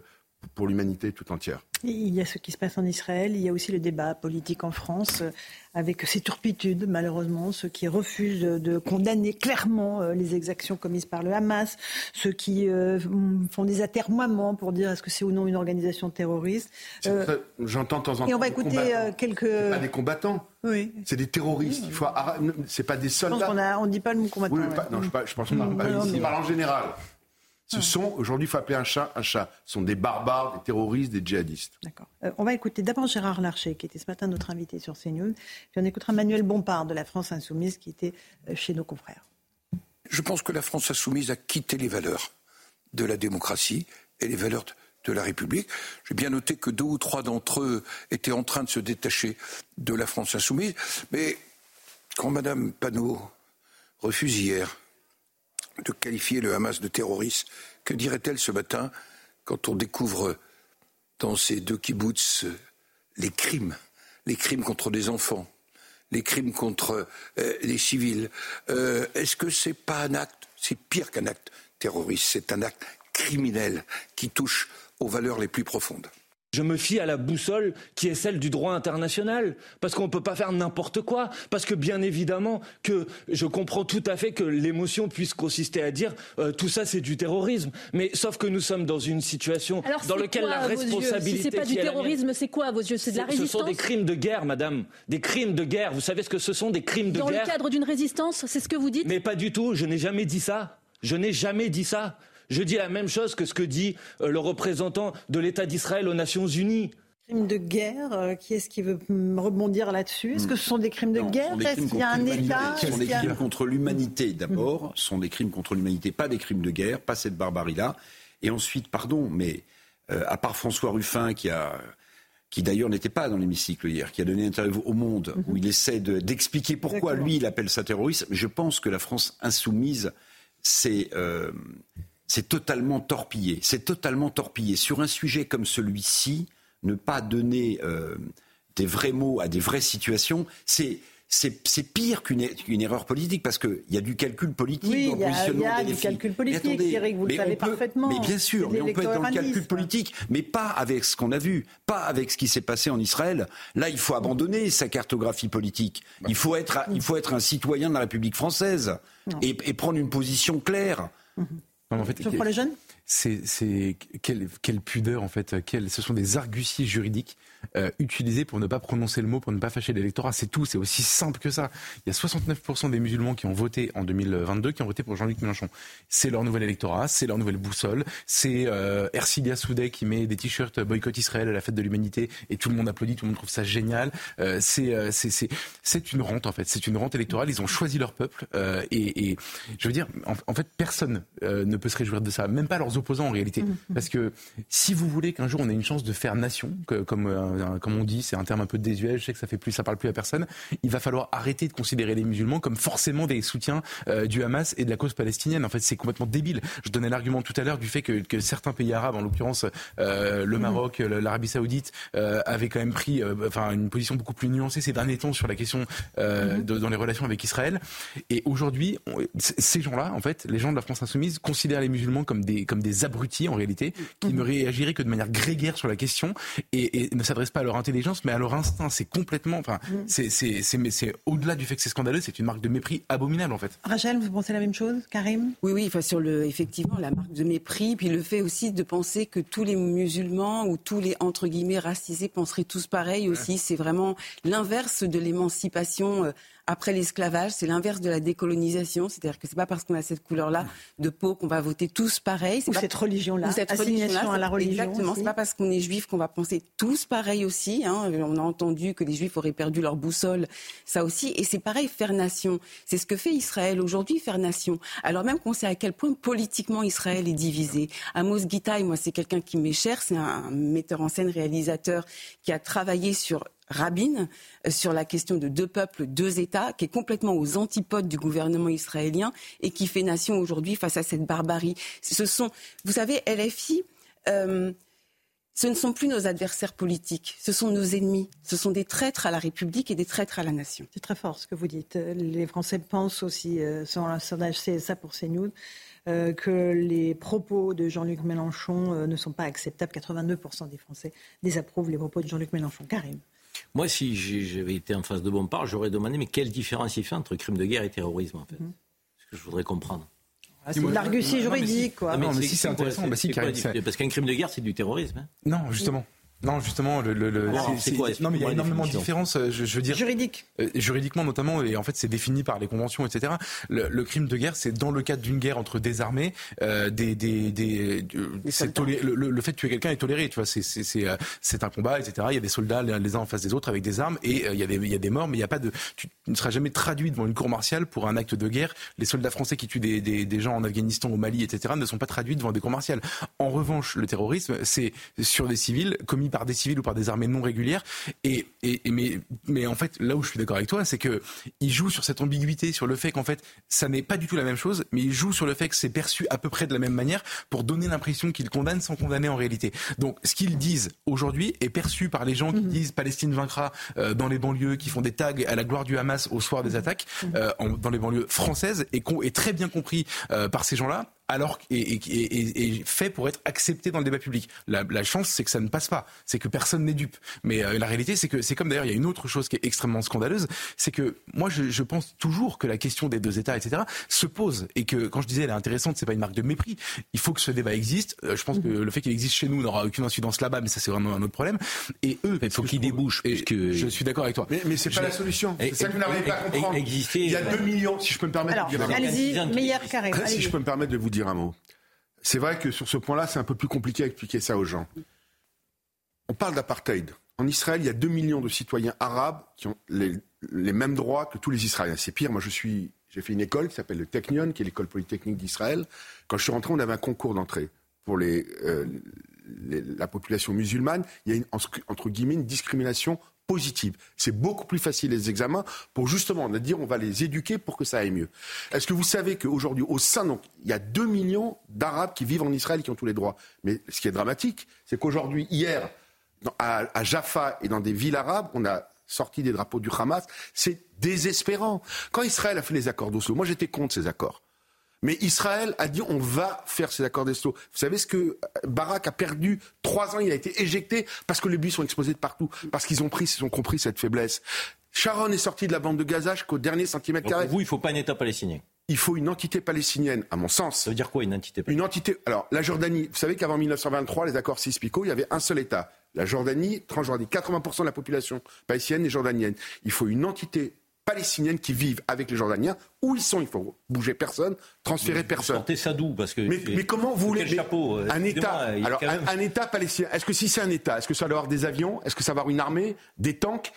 pour l'humanité tout entière. Il y a ce qui se passe en Israël, il y a aussi le débat politique en France, euh, avec ces turpitudes, malheureusement, ceux qui refusent de condamner clairement euh, les exactions commises par le Hamas, ceux qui font des atermoiements pour dire est-ce que c'est ou non une organisation terroriste. J'entends de temps en temps. Et on va écouter quelques. Pas des combattants. Oui. C'est des terroristes. Il faut. C'est pas des soldats. Je on ne dit pas le mot combattant. Oui, non, je, je pense qu'on parle en général. Ce sont, aujourd'hui, il faut appeler un chat un chat. Ce sont des barbares, des terroristes, des djihadistes. D'accord. Euh, on va écouter d'abord Gérard Larcher, qui était ce matin notre invité sur CNews. Puis on écoutera Manuel Bompard de la France Insoumise, qui était euh, chez nos confrères. Je pense que la France Insoumise a quitté les valeurs de la démocratie et les valeurs de la République. J'ai bien noté que deux ou trois d'entre eux étaient en train de se détacher de la France Insoumise. Mais quand Mme Panot refuse hier de qualifier le Hamas de terroriste. Que dirait-elle ce matin quand on découvre dans ces deux kibbutz les crimes, les crimes contre des enfants, les crimes contre euh, les civils? Euh, Est-ce que c'est pas un acte, c'est pire qu'un acte terroriste, c'est un acte criminel qui touche aux valeurs les plus profondes? Je me fie à la boussole qui est celle du droit international, parce qu'on ne peut pas faire n'importe quoi, parce que bien évidemment que je comprends tout à fait que l'émotion puisse consister à dire euh, tout ça c'est du terrorisme, mais sauf que nous sommes dans une situation dans laquelle la responsabilité... Si c'est pas du terrorisme, c'est quoi à vos yeux? C'est de la résistance Ce sont des crimes de guerre, madame, des crimes de guerre. Vous savez ce que ce sont des crimes de guerre Dans le cadre d'une résistance, c'est ce que vous dites? Mais pas du tout, je n'ai jamais dit ça. Je n'ai jamais dit ça. Je dis la même chose que ce que dit euh, le représentant de l'État d'Israël aux Nations Unies crimes de guerre euh, Qui est-ce qui veut rebondir là-dessus? Est-ce que ce sont des crimes de guerre? Est-ce qu'il y a un État? Ce sont des crimes contre l'humanité d'abord. Ce sont des crimes contre l'humanité, pas des crimes de guerre, pas cette barbarie-là. Et ensuite, pardon, mais euh, à part François Ruffin qui a qui d'ailleurs n'était pas dans l'hémicycle hier, qui a donné une interview au Monde où mhm. il essaie d'expliquer pourquoi lui il appelle ça terrorisme. Je pense que la France insoumise, c'est c'est totalement torpillé. C'est totalement torpillé. Sur un sujet comme celui-ci, ne pas donner euh, des vrais mots à des vraies situations, c'est c'est pire qu'une erreur politique parce qu'il y a du calcul politique oui, dans le positionnement Il y a, du calcul politique, attendez, vous le savez parfaitement. Mais bien sûr, mais on peut être dans le calcul politique, mais pas avec ce qu'on a vu, pas avec ce qui s'est passé en Israël. Là, il faut abandonner sa cartographie politique. Il faut être, il faut être un citoyen de la République française et, prendre une position claire. En fait, Sur les jeunes? C'est quelle, quelle, pudeur en fait. Ce sont des arguties juridiques euh, utilisés pour ne pas prononcer le mot, pour ne pas fâcher l'électorat. C'est tout, c'est aussi simple que ça. Il y a 69% des musulmans qui ont voté en 2022 qui ont voté pour Jean-Luc Mélenchon. C'est leur nouvel électorat, c'est leur nouvelle boussole. C'est euh, Ercilia Soudek qui met des t-shirts boycott Israël à la fête de l'humanité et tout le monde applaudit, tout le monde trouve ça génial. Euh, euh c'est une rente en fait, c'est une rente électorale. Ils ont choisi leur peuple euh, et, et, je veux dire, en, fait, personne ne peut se réjouir de ça, même pas leurs opposants en réalité, mmh, mmh. parce que si vous voulez qu'un jour on ait une chance de faire nation, que, comme comme on dit, c'est un terme un peu désuet, je sais que ça fait plus, ça parle plus à personne. Il va falloir arrêter de considérer les musulmans comme forcément des soutiens euh, du Hamas et de la cause palestinienne. En fait, c'est complètement débile. Je donnais l'argument tout à l'heure du fait que, que, certains pays arabes, en l'occurrence euh, le Maroc, l'Arabie Saoudite, euh, avaient quand même pris, euh, enfin, une position beaucoup plus nuancée ces derniers temps sur la question euh, de, dans les relations avec Israël. Et aujourd'hui, ces gens-là, en fait, les gens de la France insoumise considèrent les musulmans comme des comme des abrutis en réalité, qui ne réagiraient que de manière grégaire sur la question et, et ne s'adressent pas à leur intelligence, mais à leur instinct. C'est complètement, enfin, mm. c'est, c'est, au-delà du fait que c'est scandaleux, c'est une marque de mépris abominable en fait. Rachel, vous pensez la même chose, Karim? Oui, oui, enfin, sur le, effectivement, la marque de mépris, puis le fait aussi de penser que tous les musulmans ou tous les entre guillemets racisés penseraient tous pareil aussi. C'est vraiment l'inverse de l'émancipation. Euh, après l'esclavage, c'est l'inverse de la décolonisation, c'est-à-dire que c'est pas parce qu'on a cette couleur-là de peau qu'on va voter tous pareil. Ou cette religion-là, cette religion à la religion. Exactement, c'est pas parce qu'on est juif qu'on va penser tous pareil aussi. Hein. On a entendu que les juifs auraient perdu leur boussole, ça aussi. Et c'est pareil, faire nation. C'est ce que fait Israël aujourd'hui, faire nation. Alors même qu'on sait à quel point politiquement Israël est divisé. Amos Gitaï, moi, c'est quelqu'un qui m'est cher, c'est un metteur en scène, réalisateur qui a travaillé sur Rabin euh, sur la question de deux peuples, deux États, qui est complètement aux antipodes du gouvernement israélien et qui fait nation aujourd'hui face à cette barbarie. Ce sont, vous savez, LFI. Euh, ce ne sont plus nos adversaires politiques, ce sont nos ennemis. Ce sont des traîtres à la République et des traîtres à la nation. C'est très fort ce que vous dites. Les Français pensent aussi, euh, selon un sondage CSA pour CNews, que les propos de Jean-Luc Mélenchon ne sont pas acceptables. 82% des Français désapprouvent les propos de Jean-Luc Mélenchon. Karim. Moi, si j'avais été en face de Bompard, j'aurais demandé mais quelle différence il fait entre crime de guerre et terrorisme en fait mhm. C'est ce que je voudrais comprendre. Ah, c'est de l'argutie juridique, quoi. Non, mais, si, c'est intéressant. Bah, si, parce qu'un crime de guerre, c'est du terrorisme. Hein. Non, justement. Non, justement, le, le, le c'est quoi Non, mais il y a énormément de différences. Je, je, veux dire juridique. Euh, juridiquement notamment, et en fait, c'est défini par les conventions, etc. Le, le crime de guerre, c'est dans le cadre d'une guerre entre des armées, euh, des, des, des, toléré, le, fait de tuer quelqu'un est toléré. Tu vois, c'est c'est euh, c'est un combat, etc. Il y a des soldats les uns en face des autres avec des armes, et euh, il y a des il y a des morts, mais il y a pas de. Tu ne seras jamais traduit devant une cour martiale pour un acte de guerre. Les soldats français qui tuent des, des, des gens en Afghanistan, au Mali, etc. ne sont pas traduits devant des cours martiales. En revanche, le terrorisme, c'est sur des civils commis par des civils ou par des armées non régulières. Et, et, mais, mais en fait, là où je suis d'accord avec toi, c'est que il joue sur cette ambiguïté, sur le fait qu'en fait, ça n'est pas du tout la même chose, mais il joue sur le fait que c'est perçu à peu près de la même manière pour donner l'impression qu'ils condamnent sans condamner en réalité. Donc, ce qu'ils disent aujourd'hui est perçu par les gens qui mhm. disent Palestine vaincra euh, dans les banlieues, qui font des tags à la gloire du Hamas au soir des attaques, mhm. euh, dans les banlieues françaises, et, est très bien compris euh, par ces gens-là alors et, fait pour être accepté dans le débat public. La, chance, c'est que ça ne passe pas, c'est que personne n'est dupe. Mais euh, la réalité, c'est que c'est comme d'ailleurs, il y a une autre chose qui est extrêmement scandaleuse, c'est que moi, je, pense toujours que la question des deux États, etc., se pose et que quand je disais elle est intéressante, c'est pas une marque de mépris. Il faut que ce débat existe. Euh, je pense que le fait qu'il existe chez nous n'aura aucune incidence là-bas, mais ça c'est vraiment un autre problème. Et eux, il faut qu'ils débouchent. que je suis d'accord avec toi. Mais, mais c'est pas la solution. C'est ça que vous n'arrivez pas à comprendre. il y a 2 millions, si je peux me permettre. de dire allez-y, meilleur carré. Si je peux me permettre de vous un mot. C'est vrai que sur ce point-là, c'est un peu plus compliqué à expliquer ça aux gens. On parle d'apartheid. En Israël, il y a 2 millions de citoyens arabes qui ont les, mêmes droits que tous les Israéliens. C'est pire, moi je suis, j'ai fait une école qui s'appelle le Technion, qui est l'école polytechnique d'Israël. Quand je suis rentré, on avait un concours d'entrée pour euh, la population musulmane. Il y a une, entre guillemets une discrimination positive. C'est beaucoup plus facile les examens pour justement dire on va les éduquer pour que ça aille mieux. Est-ce que vous savez qu'aujourd'hui, au sein, donc, il y a 2 millions d'Arabes qui vivent en Israël qui ont tous les droits. Mais ce qui est dramatique, c'est qu'aujourd'hui, hier, à Jaffa et dans des villes arabes, on a sorti des drapeaux du Hamas. C'est désespérant. Quand Israël a fait les accords d'Oslo, moi j'étais contre ces accords. Mais Israël a dit on va faire ces accords d'Eslo. Vous savez ce que Barak a perdu trois ans, il a été éjecté parce que les bus sont exposés de partout, parce qu'ils ont pris, ils ont compris cette faiblesse. Sharon est sorti de la bande de Gaza jusqu'au dernier centimètre carré. Pour vous, il ne faut pas un État palestinien. Il faut une entité palestinienne, à mon sens. Ça veut dire quoi une entité palestinienne Une entité. Alors, la Jordanie, vous savez qu'avant 1923, les accords Cis-Picot, il y avait un seul État. La Jordanie, Transjordanie. 80% de la population palestinienne est jordanienne. Il faut une entité palestiniennes qui vivent avec les Jordaniens. Où ils sont, il faut bouger personne, transférer personne. Sortez ça d'où parce que mais, mais, comment vous voulez chapeau, un État Alors un, État palestinien. Est-ce que si c'est un État, est-ce que ça va avoir des avions Est-ce que ça va avoir une armée, des tanks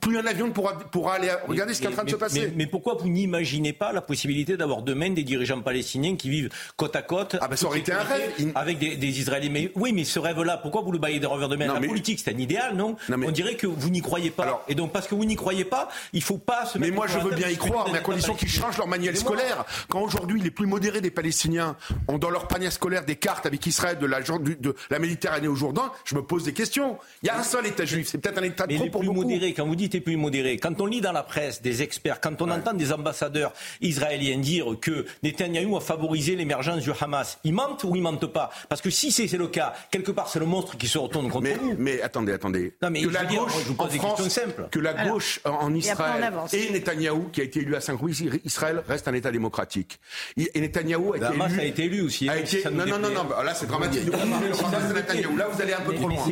plus un avion ne pourra, pourra aller regarder ce qui est en train de se passer. Mais, pourquoi vous n'imaginez pas la possibilité d'avoir demain des dirigeants palestiniens qui vivent côte à côte Ah ben ça aurait été un rêve avec des, Israéliens. Mais oui, mais ce rêve-là, pourquoi vous le baillez de revers de main La politique, c'est un idéal, non, On dirait que vous n'y croyez pas. Et donc parce que vous n'y croyez pas, il faut pas se. Mais moi, je veux bien y croire, mais à condition qu'ils changent leur manuel scolaire. Quand aujourd'hui les plus modérés des Palestiniens ont dans leur panier scolaire des cartes avec Israël de la, de la Méditerranée au Jourdain, je me pose des questions. Il y a un seul État juif, c'est peut-être un État trop pour modérés, quand vous dites les plus modérés quand on lit dans la presse des experts, quand on entend des ambassadeurs israéliens dire que Netanyahou a favorisé l'émergence du Hamas, ils mentent ou ils mentent pas? Parce que si c'est le cas, quelque part c'est le monstre qui se retourne contre mais, nous. Mais attendez, attendez. Non, mais que la gauche, je vous pose des questions simples. Que la gauche en Israël et, Netanyahou, qui a été élu à 5 roues, Israël reste un État démocratique. Et Netanyahou a été Hamas élu. a été élu aussi. Hein, non, non, non, non, là c'est dramatique. Là vous allez un peu trop loin.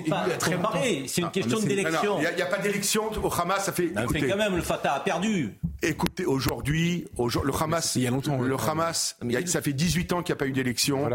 C'est une question d'élection. Il n'y a pas d'élection au Hamas, ça fait. Fait quand même le Fatah perdu. Écoutez, aujourd'hui, le Hamas, il y a longtemps, le Hamas, ça fait 18 ans qu'il n'y a pas eu d'élection.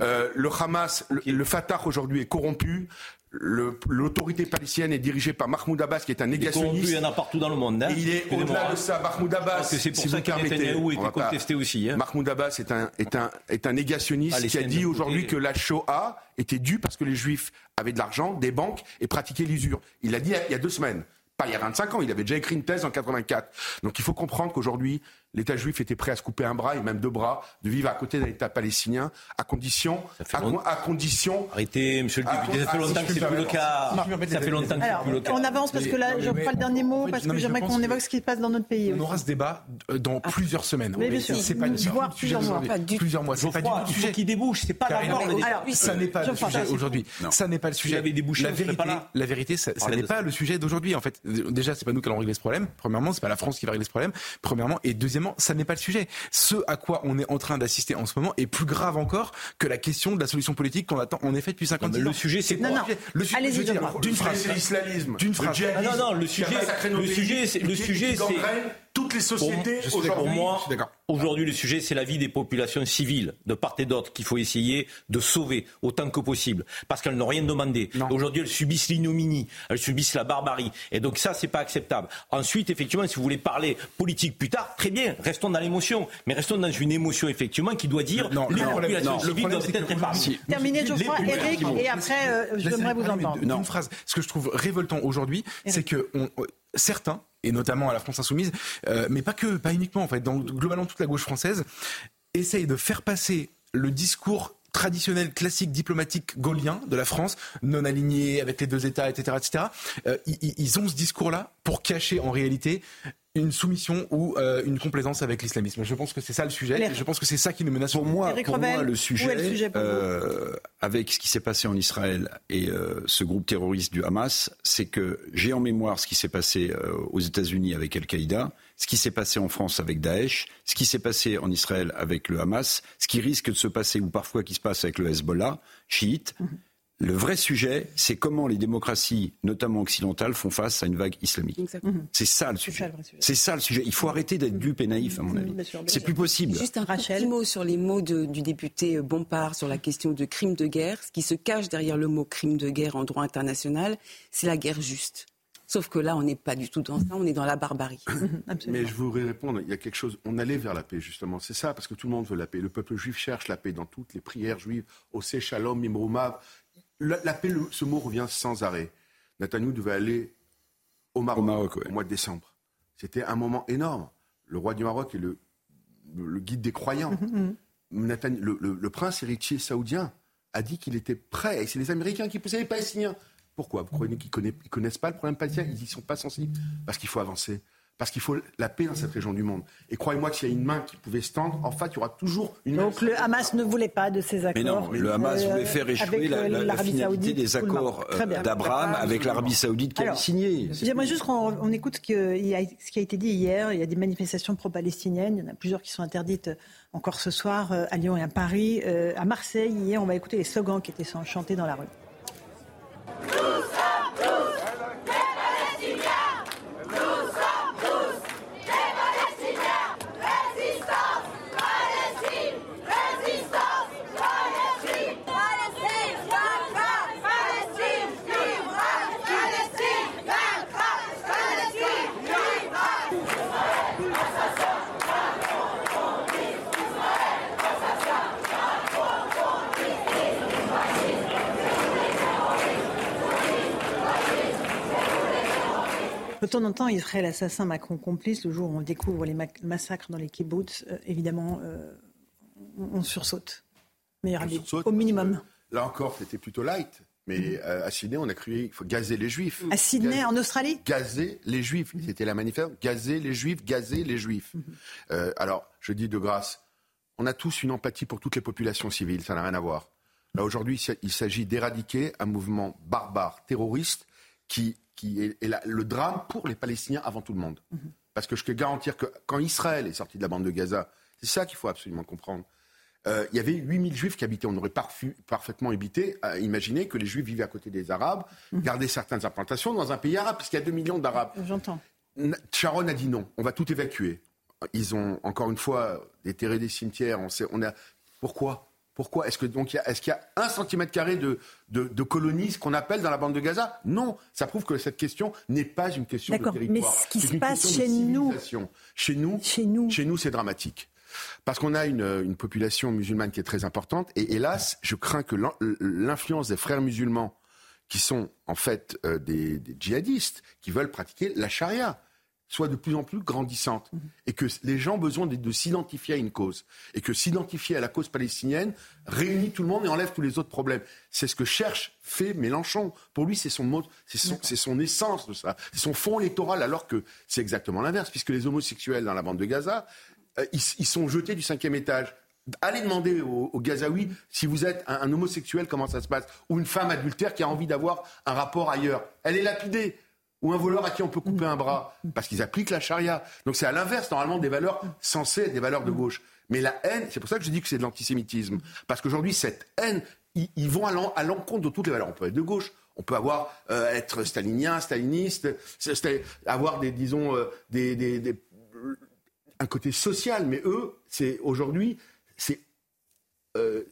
Euh, le Hamas, le, Fatah aujourd'hui est corrompu. L'autorité palestinienne est dirigée par Mahmoud Abbas, qui est un négationniste. Il y en a partout dans le monde. Hein. il est au-delà de ça. Mahmoud Abbas, c'est pour ça que Netanyahou était contesté aussi. Hein. Mahmoud Abbas est un, est un, est un négationniste qui a dit aujourd'hui que la Shoah était due parce que les Juifs avaient de l'argent, des banques et pratiquaient l'usure. Il l'a dit il y a deux semaines. Pas il y a 25 ans, il avait déjà écrit une thèse en 84. Donc il faut comprendre qu'aujourd'hui, l'État juif était prêt à se couper un bras et même deux bras, de vivre à côté d'un État palestinien, à condition, à, à, condition. Arrêtez, Monsieur le député, ça fait longtemps que c'est plus le cas. Ça fait longtemps que c'est plus le cas. On avance parce que là, je pas le dernier mot parce que j'aimerais qu'on évoque ce qui se passe dans notre pays. On aura ce débat euh, dans ah. plusieurs semaines. Mais bien sûr, c'est pas plusieurs mois. Plusieurs mois. C'est pas du sujet qui débouche. C'est pas la Ça n'est pas le sujet aujourd'hui. Ça n'est pas le sujet. La vérité, la vérité, ça n'est pas le sujet d'aujourd'hui. En fait, déjà, c'est pas nous qui allons régler ce problème. Premièrement, c'est pas la France qui va régler ce problème. Premièrement, et deuxièmement, ça n'est pas le sujet. Ce à quoi on est en train d'assister en ce moment est plus grave encore que la question de la solution politique qu'on attend en effet depuis 50 ans. Le sujet, c'est non, non. Le sujet, Allez-y, d'une phrase, c'est l'islamisme. D'une phrase. Non, non, le sujet, le sujet, le sujet, c'est toutes les sociétés aujourd'hui. Pour moi, aujourd'hui, le sujet, c'est la vie des populations civiles, de part et d'autre, qu'il faut essayer de sauver autant que possible. Parce qu'elles n'ont rien demandé. Aujourd'hui, elles subissent l'ignominie, elles subissent la barbarie. Et donc ça, c'est pas acceptable. Ensuite, effectivement, si vous voulez parler politique plus tard, très bien, restons dans l'émotion. Mais restons dans une émotion, effectivement, qui doit dire non, les populations civiles doivent être épargnées. Terminé, Geoffroy, Eric, et après, euh, j'aimerais vous entendre. Une phrase. Ce que je trouve révoltant aujourd'hui, c'est que on, certains, et notamment à la France insoumise, euh, mais pas que, pas uniquement en fait, dans globalement toute la gauche française, essayent de faire passer le discours traditionnel, classique, diplomatique gaulien de la France, non aligné avec les deux États, etc., etc. Euh, ils, ils, ont ce discours-là pour cacher en réalité une soumission ou euh, une complaisance avec l'islamisme. Je pense que c'est ça le sujet. Et je pense que c'est ça qui nous menace. Pour moi, pour moi le sujet, le sujet euh, avec ce qui s'est passé en Israël et euh, ce groupe terroriste du Hamas, c'est que j'ai en mémoire ce qui s'est passé euh, aux États-Unis avec Al-Qaïda, ce qui s'est passé en France avec Daesh, ce qui s'est passé en Israël avec le Hamas, ce qui risque de se passer ou parfois qui se passe avec le Hezbollah, chiite. Mm-hmm. Le vrai sujet, c'est comment les démocraties, notamment occidentales, font face à une vague islamique. Mhm. C'est ça le sujet. C'est ça le sujet. Il faut arrêter d'être dupe et naïf, à mon avis. C'est plus possible. Juste un petit mot sur les mots du député Bompard sur la question de crime de guerre. Ce qui se cache derrière le mot crime de guerre en droit international, c'est la guerre juste. Sauf que là, on n'est pas du tout dans ça, on est dans la barbarie. Mais je voudrais répondre, il y a quelque chose, on allait vers la paix justement, c'est ça, parce que tout le monde veut la paix. Le peuple juif cherche la paix dans toutes les prières juives, Ose Shalom, Mimrumav, L'appel, ce mot revient sans arrêt. Netanyahu devait aller au Maroc, au, mois de décembre. C'était un moment énorme. Le roi du Maroc est le, guide des croyants. le, prince héritier saoudien a dit qu'il était prêt. Et c'est les Américains qui poussaient les Palestiniens. Pourquoi Vous croyez qu'ils ne connaissent pas le problème palestinien Ils n'y sont pas sensibles. Parce qu'il faut avancer parce qu'il faut la paix dans cette région du monde. Et croyez-moi que s'il y a une main qui pouvait se tendre, en fait, il y aura toujours une Donc le Hamas ne voulait pas de ces accords. Mais non, le Hamas euh, voulait faire échouer la, la, finalité des accords euh, d'Abraham avec l'Arabie Saoudite qui a signé. J'aimerais juste qu'on écoute ce qui, a, ce qui a été dit hier. Il y a des manifestations pro-palestiniennes. Il y en a plusieurs qui sont interdites encore ce soir euh, à Lyon et à Paris. À Marseille, hier, on va écouter les slogans qui étaient chantés dans la rue. Rusa! De temps en temps, Israël assassin, Macron complice. Le jour où on découvre les massacres dans les kibbutz, euh, évidemment, euh, on, sursaute. Meilleur ami, au minimum. Là encore, c'était plutôt light. Mais mhm. euh, à Sydney, on a crié qu'il faut gazer les juifs. À Sydney, en Australie? Gazer les juifs. C'était la manifestation. Gazer les juifs, gazer les juifs. Mhm. alors, je dis de grâce, on a tous une empathie pour toutes les populations civiles, ça n'a rien à voir. Là, aujourd'hui, il s'agit d'éradiquer un mouvement barbare, terroriste, qui qui est, le drame pour les Palestiniens avant tout le monde. Mhm. Parce que je peux garantir que quand Israël est sorti de la bande de Gaza, c'est ça qu'il faut absolument comprendre. Euh, il y avait 8000 juifs qui habitaient. On aurait parfaitement évité à imaginer que les juifs vivaient à côté des Arabes, mhm. gardaient certaines implantations dans un pays arabe, puisqu'il y a 2 millions d'Arabes. J'entends. Sharon a dit non, on va tout évacuer. Ils ont, encore une fois, déterré des cimetières. On, sait, on a... Pourquoi? Pourquoi Est-ce que donc est-ce qu'il y a un centimètre carré de, de, colonies, ce qu'on appelle dans la bande de Gaza? Non, ça prouve que cette question n'est pas une question de territoire. Mais ce qui se passe chez nous, chez nous, chez nous, chez nous, c'est dramatique. Parce qu'on a une, une, population musulmane qui est très importante et hélas, je crains que l'influence des frères musulmans qui sont en fait euh, des, djihadistes qui veulent pratiquer la charia soit de plus en plus grandissante mhm. et que les gens ont besoin de, s'identifier à une cause et que s'identifier à la cause palestinienne réunit tout le monde et enlève tous les autres problèmes. C'est ce que cherche, fait Mélenchon. Pour lui, c'est son mot, c'est son, son, essence de ça, c'est son fond électoral, alors que c'est exactement l'inverse, puisque les homosexuels dans la bande de Gaza, euh, ils, sont jetés du cinquième étage. Allez demander aux, Gazaouis si vous êtes un, un, homosexuel, comment ça se passe, ou une femme adultère qui a envie d'avoir un rapport ailleurs. Elle est lapidée ou un voleur à qui on peut couper un bras, parce qu'ils appliquent la charia. Donc c'est à l'inverse, normalement, des valeurs censées être des valeurs de gauche. Mais la haine, c'est pour ça que je dis que c'est de l'antisémitisme. Parce qu'aujourd'hui, cette haine, ils, vont à l'encontre de toutes les valeurs. On peut être de gauche, on peut avoir euh, être stalinien, staliniste, avoir des, disons, euh, des, un côté social. Mais eux, c'est aujourd'hui, c'est euh,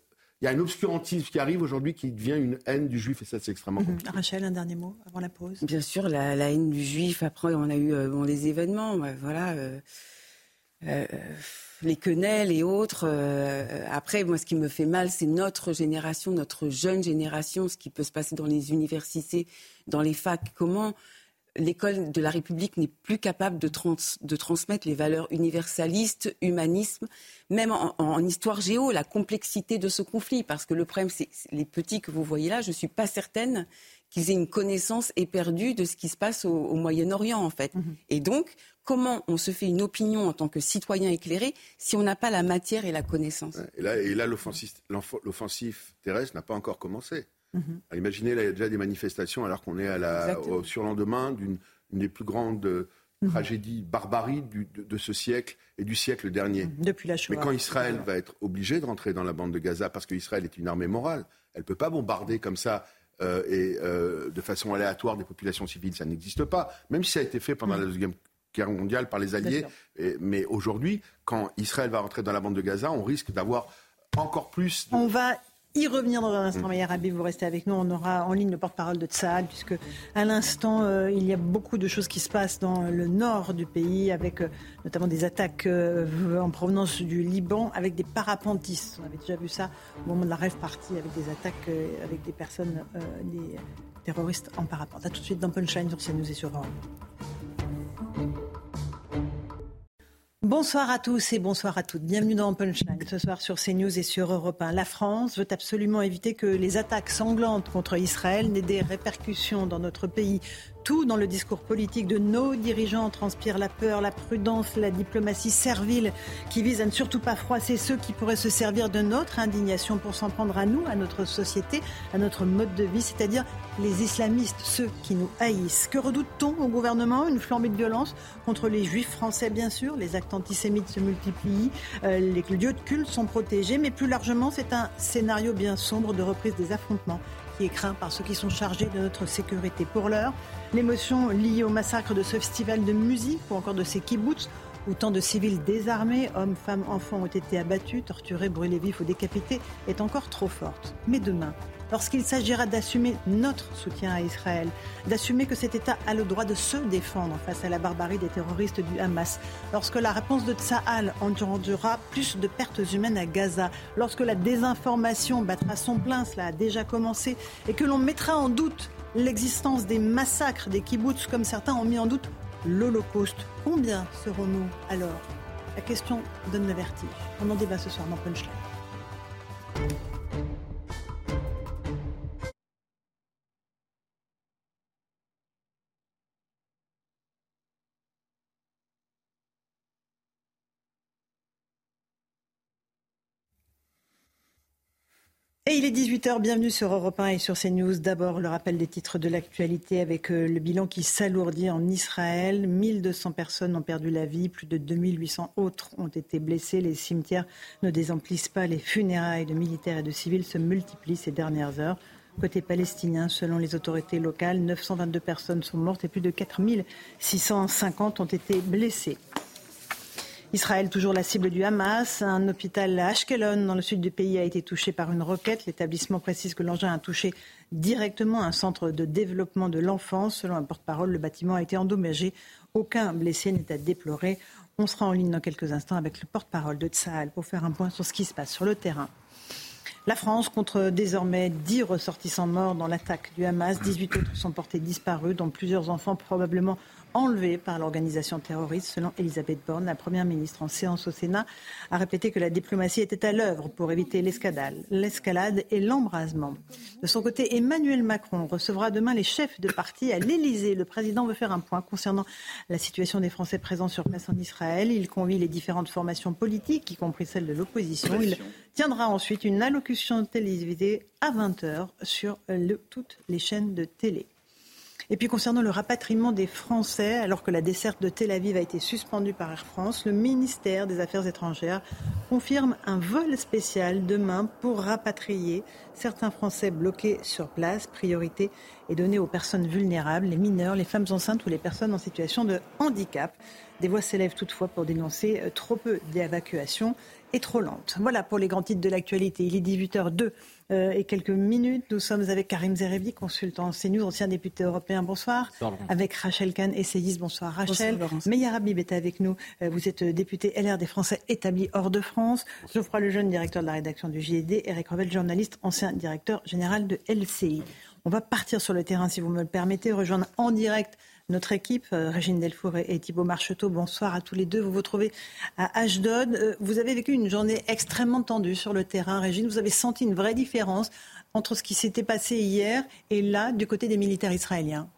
il y a un obscurantisme qui arrive aujourd'hui qui devient une haine du juif et ça c'est extrêmement mhm. compliqué. Rachel, un dernier mot avant la pause. Bien sûr, la, haine du juif. Après, on a eu euh, bon, les événements, voilà, euh, euh, les quenelles et autres. après, moi, ce qui me fait mal, c'est notre génération, notre jeune génération, ce qui peut se passer dans les universités, dans les facs. Comment l'école de la République n'est plus capable de, de, transmettre les valeurs universalistes, humanisme, même en, histoire géo, la complexité de ce conflit. Parce que le problème, c'est les petits que vous voyez là, je ne suis pas certaine qu'ils aient une connaissance éperdue de ce qui se passe au, Moyen-Orient, en fait. Mhm. Et donc, comment on se fait une opinion en tant que citoyen éclairé si on n'a pas la matière et la connaissance? Et là, et là l'offensive terrestre n'a pas encore commencé. Mhm. Imaginez, il y a déjà des manifestations alors qu'on est à la, au surlendemain d'une des plus grandes mhm. tragédies, barbaries de, ce siècle et du siècle dernier. Mhm. Depuis la Mais quand Israël va être obligé de rentrer dans la bande de Gaza, parce qu'Israël est une armée morale, elle ne peut pas bombarder comme ça euh, et euh, de façon aléatoire des populations civiles, ça n'existe pas. Même si ça a été fait pendant la Deuxième Guerre mondiale par les Alliés. mais aujourd'hui, quand Israël va rentrer dans la bande de Gaza, on risque d'avoir encore plus. On va y revenir dans un instant. Maya Rabi, vous restez avec nous. On aura en ligne le porte-parole de Tsahal, puisque à l'instant, euh, il y a beaucoup de choses qui se passent dans le nord du pays, avec euh, notamment des attaques euh, en provenance du Liban, avec des parapentistes. On avait déjà vu ça au moment de la rêve partie, avec des attaques avec des personnes, des terroristes en parapente. A tout de suite dans Punchline sur CNews et sur Europe. Bonsoir à tous et bonsoir à toutes. Bienvenue dans Punchline ce soir sur CNews et sur Europe 1. La France veut absolument éviter que les attaques sanglantes contre Israël n'aient des répercussions dans notre pays. Tout dans le discours politique de nos dirigeants transpire la peur, la prudence, la diplomatie servile qui vise à ne surtout pas froisser ceux qui pourraient se servir de notre indignation pour s'en prendre à nous, à notre société, à notre mode de vie, c'est-à-dire les islamistes, ceux qui nous haïssent. Que redoute-t-on au gouvernement? Une flambée de violence contre les juifs français, bien sûr. Les actes antisémites se multiplient, euh, les lieux de culte sont protégés, mais plus largement, c'est un scénario bien sombre de reprise des affrontements qui est craint par ceux qui sont chargés de notre sécurité. Pour l'heure, l'émotion liée au massacre de ce festival de musique ou encore de ces kibbutz où tant de civils désarmés, hommes, femmes, enfants ont été abattus, torturés, brûlés vifs ou décapités, est encore trop forte. Mais demain, lorsqu'il s'agira d'assumer notre soutien à Israël, d'assumer que cet État a le droit de se défendre face à la barbarie des terroristes du Hamas, lorsque la réponse de Tsahal endurera plus de pertes humaines à Gaza, lorsque la désinformation battra son plein, cela a déjà commencé, et que l'on mettra en doute l'existence des massacres des kibbutz comme certains ont mis en doute l'Holocauste. Combien serons-nous alors? La question donne le vertige. On en débat ce soir dans Punchline. Et il est 18h, bienvenue sur Europe 1 et sur CNews. D'abord, le rappel des titres de l'actualité avec euh, le bilan qui s'alourdit en Israël. 1200 personnes ont perdu la vie, plus de 2800 autres ont été blessées. Les cimetières ne désemplissent pas, les funérailles de militaires et de civils se multiplient ces dernières heures. Côté palestinien, selon les autorités locales, 922 personnes sont mortes et plus de 4650 ont été blessées. Israël, toujours la cible du Hamas. Un hôpital à Ashkelon, dans le sud du pays, a été touché par une roquette. L'établissement précise que l'engin a touché directement un centre de développement de l'enfance. Selon un porte-parole, le bâtiment a été endommagé. Aucun blessé n'est à déplorer. On sera en ligne dans quelques instants avec le porte-parole de Tsahal pour faire un point sur ce qui se passe sur le terrain. La France compte désormais 10 ressortissants morts dans l'attaque du Hamas. 18 autres sont portés disparus, dont plusieurs enfants probablement enlevés par l'organisation terroriste. Selon Elisabeth Borne, la Première ministre en séance au Sénat a répété que la diplomatie était à l'œuvre pour éviter l'escalade et l'embrasement. De son côté, Emmanuel Macron recevra demain les chefs de parti à l'Élysée. Le président veut faire un point concernant la situation des Français présents sur place en Israël. Il convie les différentes formations politiques, y compris celles de l'opposition. Il tiendra ensuite une allocution télévisée à 20h sur toutes les chaînes de télé. Et puis concernant le rapatriement des Français, alors que la desserte de Tel Aviv a été suspendue par Air France, le ministère des Affaires étrangères confirme un vol spécial demain pour rapatrier certains Français bloqués sur place. Priorité est donnée aux personnes vulnérables, les mineurs, les femmes enceintes ou les personnes en situation de handicap. Des voix s'élèvent toutefois pour dénoncer euh, trop peu d'évacuations et trop lentes. Voilà pour les grands titres de l'actualité. Il est 18h02 euh, et quelques minutes. Nous sommes avec Karim Zerebi, consultant CNews, ancien député européen. Bonsoir. avec Rachel Kahn, essayiste. Bonsoir Rachel. Meilleur Habib est avec nous. Euh, vous êtes député LR des Français établis hors de France. Geoffroy Lejeune, directeur de la rédaction du JED. Eric Revel, journaliste, ancien directeur général de LCI. On va partir sur le terrain, si vous me le permettez, rejoindre en direct notre équipe, euh, Régine Delfour et Thibault Marcheteau. Bonsoir à tous les deux. Vous vous trouvez à Ashdod. Euh, vous avez vécu une journée extrêmement tendue sur le terrain, Régine. Vous avez senti une vraie différence entre ce qui s'était passé hier et là, du côté des militaires israéliens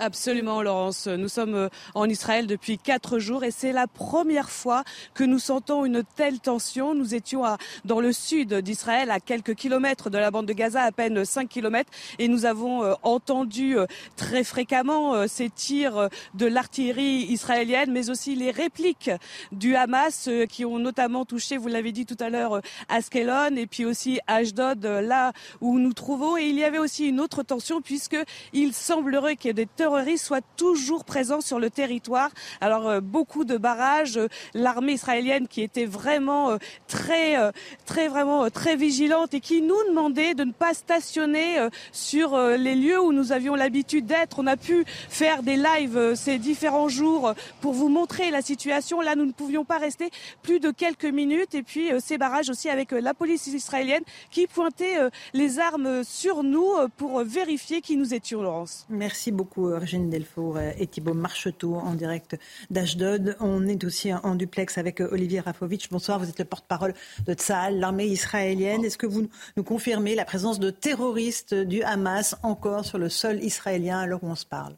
Absolument, Laurence. Nous sommes euh, en Israël depuis quatre jours et c'est la première fois que nous sentons une telle tension. Nous étions à, dans le sud d'Israël, à quelques kilomètres de la bande de Gaza, à peine 5 kilomètres, et nous avons euh, entendu euh, très fréquemment ces tirs de l'artillerie israélienne, mais aussi les répliques du Hamas qui ont notamment touché, vous l'avez dit tout à l'heure, Askelon et puis aussi Ashdod, là où nous trouvons. Et il y avait aussi une autre tension puisque il semblerait qu'il y ait des soient toujours présents sur le territoire. Alors euh, beaucoup de barrages, euh, l'armée israélienne qui était vraiment euh, très, très vraiment très vigilante et qui nous demandait de ne pas stationner sur les lieux où nous avions l'habitude d'être. On a pu faire des lives ces différents jours pour vous montrer la situation. Là, nous ne pouvions pas rester plus de quelques minutes. Et puis ces barrages aussi avec la police israélienne qui pointait les armes sur nous pour vérifier qui nous étions, Laurence. Merci beaucoup, Virginie Delfour et Thibault Marcheteau en direct d'Ashdod. On est aussi en duplex avec Olivier Rafovitch. Bonsoir, vous êtes le porte-parole de Tsahal, l'armée israélienne. Est-ce que vous nous confirmez la présence de terroristes du Hamas encore sur le sol israélien alors où on se parle?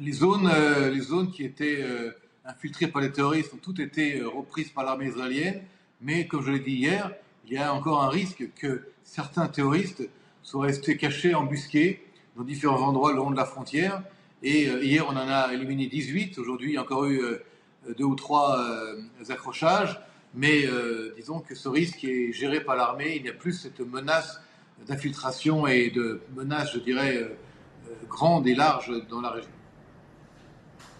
Les zones, euh, les zones qui étaient euh, infiltrées par les terroristes ont toutes été euh, reprises par l'armée israélienne. Mais comme je l'ai dit hier, il y a encore un risque que certains terroristes soient restés cachés, embusqués dans différents endroits le long de la frontière. Et euh, hier, on en a éliminé 18. Aujourd'hui, il y a encore eu euh, deux ou trois euh, accrochages. Mais disons que ce risque est géré par l'armée. Il n'y a plus cette menace d'infiltration et de menace, je dirais, grande et large dans la région.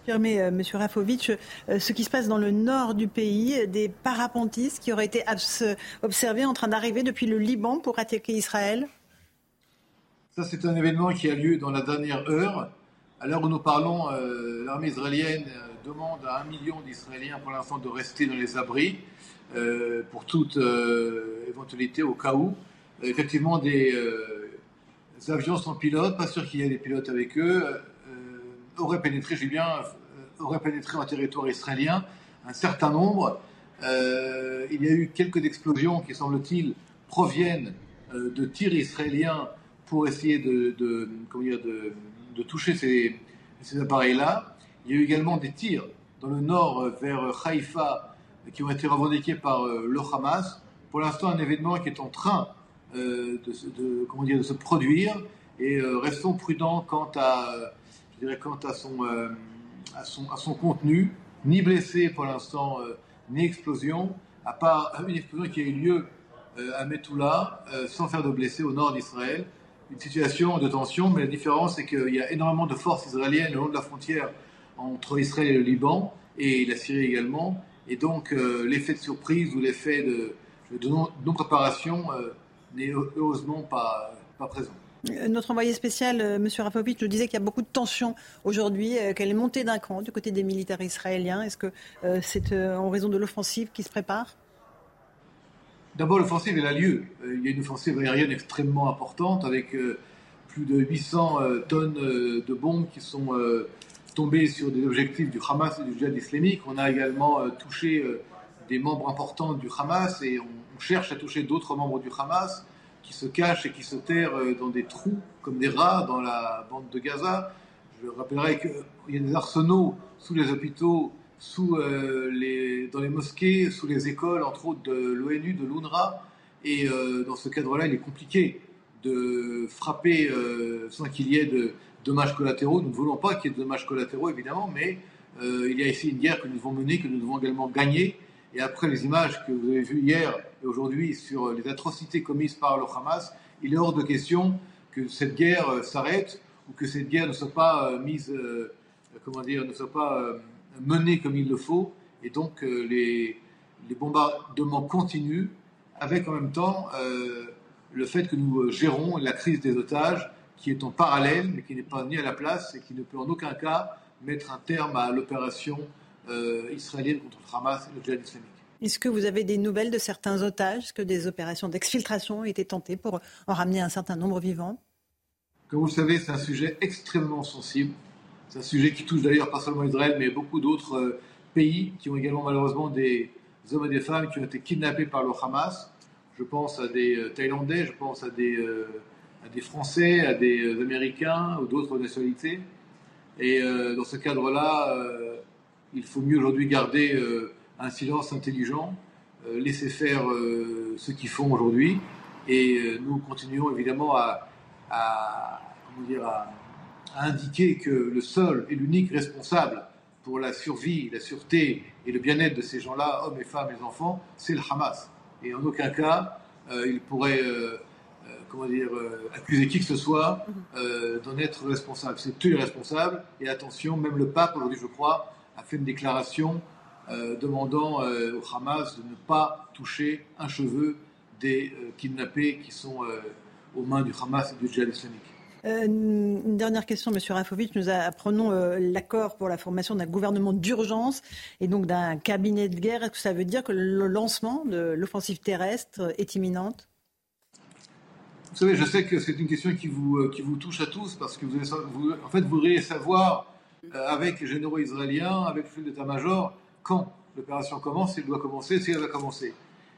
Affirmez, M. Rafovitch, ce qui se passe dans le nord du pays, des parapentistes qui auraient été observés en train d'arriver depuis le Liban pour attaquer Israël? Ça, c'est un événement qui a lieu dans la dernière heure. À l'heure où nous parlons, euh, l'armée israélienne euh, demande à un million d'Israéliens pour l'instant de rester dans les abris euh, pour toute éventualité au cas où. effectivement, des, avions sans pilote, pas sûr qu'il y ait des pilotes avec eux, auraient pénétré, bien, auraient pénétré en territoire israélien un certain nombre. il y a eu quelques explosions qui, semble-t-il, proviennent de tirs israéliens pour essayer de, de, de, toucher ces, appareils-là. Il y a eu également des tirs dans le nord euh, vers Haïfa qui ont été revendiqués par euh, le Hamas. Pour l'instant, un événement qui est en train euh, de, comment dire, de se produire et restons prudents quant à, je dirais, quant à son, à son, à son contenu. Ni blessé pour l'instant, ni explosion, à part une explosion qui a eu lieu à Metula, sans faire de blessés au nord d'Israël une situation de tension, mais la différence, c'est qu'il y a énormément de forces israéliennes le long de la frontière entre Israël et le Liban, et la Syrie également. Et donc, euh, l'effet de surprise ou l'effet de, non-préparation euh, n'est heureusement pas, pas présent. Euh, notre envoyé spécial, M. Rafovic, nous disait qu'il y a beaucoup de tensions aujourd'hui, qu'elle est montée d'un cran du côté des militaires israéliens. Est-ce que c'est en raison de l'offensive qui se prépare? D'abord, l'offensive, elle a lieu. Il y a une offensive aérienne extrêmement importante avec plus de 800 tonnes de bombes qui sont tombées sur des objectifs du Hamas et du djihad islamique. On a également touché des membres importants du Hamas et on cherche à toucher d'autres membres du Hamas qui se cachent et qui se terrent euh, dans des trous comme des rats dans la bande de Gaza. Je rappellerai qu'il y a des arsenaux sous les hôpitaux, sous, euh, les, dans les mosquées, sous les écoles, entre autres de l'ONU, de l'UNRWA. Et euh, dans ce cadre-là, il est compliqué de frapper sans qu'il y ait de dommages collatéraux. Nous ne voulons pas qu'il y ait de dommages collatéraux, évidemment, mais il y a ici une guerre que nous devons mener, que nous devons également gagner. Et après les images que vous avez vues hier et aujourd'hui sur les atrocités commises par le Hamas, il est hors de question que cette guerre euh, s'arrête ou que cette guerre ne soit pas euh, mise, euh, comment dire, ne soit pas menée comme il le faut. Et donc les, les bombardements continuent avec en même temps le fait que nous gérons la crise des otages qui est en parallèle mais qui n'est pas ni à la place et qui ne peut en aucun cas mettre un terme à l'opération euh, israélienne contre le Hamas et le djihad islamique. Est-ce que vous avez des nouvelles de certains otages? Est-ce que des opérations d'exfiltration ont été tentées pour en ramener un certain nombre vivants? Comme vous le savez, c'est un sujet extrêmement sensible. C'est un sujet qui touche d'ailleurs pas seulement Israël, mais beaucoup d'autres euh, pays qui ont également malheureusement des hommes et des femmes qui ont été kidnappés par le Hamas. Je pense à des euh, Thaïlandais, je pense à des, des Français, à des Américains ou d'autres nationalités. Et dans ce cadre-là, il faut mieux aujourd'hui garder euh, un silence intelligent, euh, laisser faire euh, ce qu'ils font aujourd'hui. Et nous continuons évidemment à, dire, à, indiquer que le seul et l'unique responsable pour la survie, la sûreté et le bien-être de ces gens-là, hommes et femmes et enfants, c'est le Hamas. Et en aucun cas, il pourrait comment dire, accuser qui que ce soit d'en être responsable. C'est eux les responsables. Et attention, même le pape, aujourd'hui, je crois, a fait une déclaration euh, demandant euh, au Hamas de ne pas toucher un cheveu des euh, kidnappés qui sont aux mains du Hamas et du djihad islamique. Une dernière question, Monsieur Rafovitch. Nous apprenons l'accord pour la formation d'un gouvernement d'urgence et donc d'un cabinet de guerre. Est-ce que ça veut dire que le lancement de l'offensive terrestre est imminente? Vous savez, je sais que c'est une question qui vous, vous touche à tous parce que vous, en fait, vous voudriez savoir euh, avec les généraux israéliens, avec le chef d'état-major, quand l'opération commence, elle doit commencer, si elle va commencer.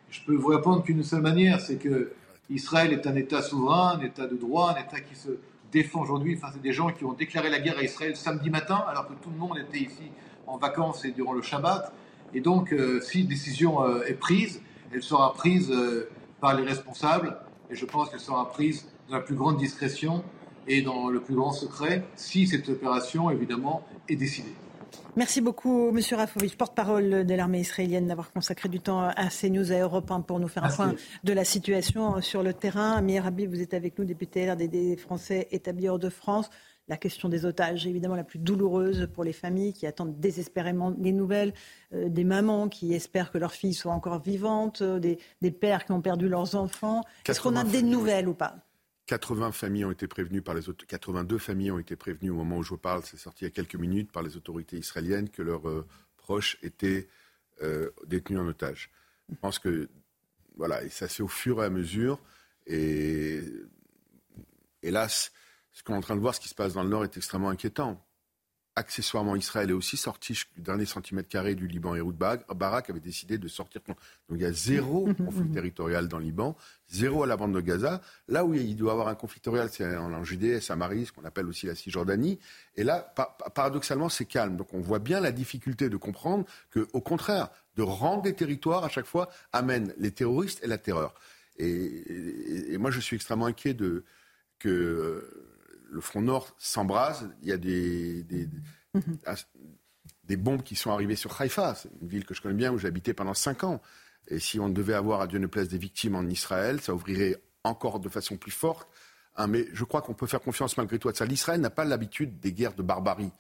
Je peux vous répondre qu'une seule manière, c'est que Israël est un État souverain, un État de droit, un État qui se défend aujourd'hui. Enfin, c'est des gens qui ont déclaré la guerre à Israël samedi matin, alors que tout le monde était ici en vacances et durant le Shabbat. Et donc, euh, si décision euh, est prise, elle sera prise par les responsables, et je pense qu'elle sera prise dans la plus grande discrétion et dans le plus grand secret si cette opération, évidemment, est décidée. Merci beaucoup, Monsieur Rafovitch, porte-parole de l'armée israélienne, d'avoir consacré du temps à CNews à Europe 1 pour nous faire un point de la situation sur le terrain. Amir Habib, vous êtes avec nous, député RDD français établi hors de France. La question des otages, évidemment, la plus douloureuse pour les familles qui attendent désespérément des nouvelles, euh, des mamans qui espèrent que leurs filles soient encore vivantes, euh, des, des, pères qui ont perdu leurs enfants. Est-ce qu'on a des nouvelles ou pas? 80 familles ont été prévenues par les 82 familles ont été prévenues au moment où je vous parle, c'est sorti il y a quelques minutes par les autorités israéliennes que leurs euh, proches étaient euh, détenus en otage. Je pense que voilà, et ça c'est au fur et à mesure. Et hélas, ce qu'on est en train de voir, ce qui se passe dans le Nord, est extrêmement inquiétant accessoirement, Israël est aussi sorti du dernier centimètre carré du Liban. Et Barak avait décidé de sortir. Donc il y a zéro conflit territorial dans le Liban, zéro à la bande de Gaza. Là où il doit y avoir un conflit territorial, c'est en Judée, Samarie, ce qu'on appelle aussi la Cisjordanie. Et là, paradoxalement, c'est calme. Donc on voit bien la difficulté de comprendre que, au contraire, de rendre des territoires à chaque fois amène les terroristes et la terreur. Et, moi, je suis extrêmement inquiet de que le front nord s'embrase. Il y a des, des, bombes qui sont arrivées sur Haïfa, c'est une ville que je connais bien où j'ai habité pendant cinq ans. Et si on devait avoir à Dieu ne plaise des victimes en Israël, ça ouvrirait encore de façon plus forte. Hein, mais je crois qu'on peut faire confiance malgré tout à ça. L'Israël n'a pas l'habitude des guerres de barbarie.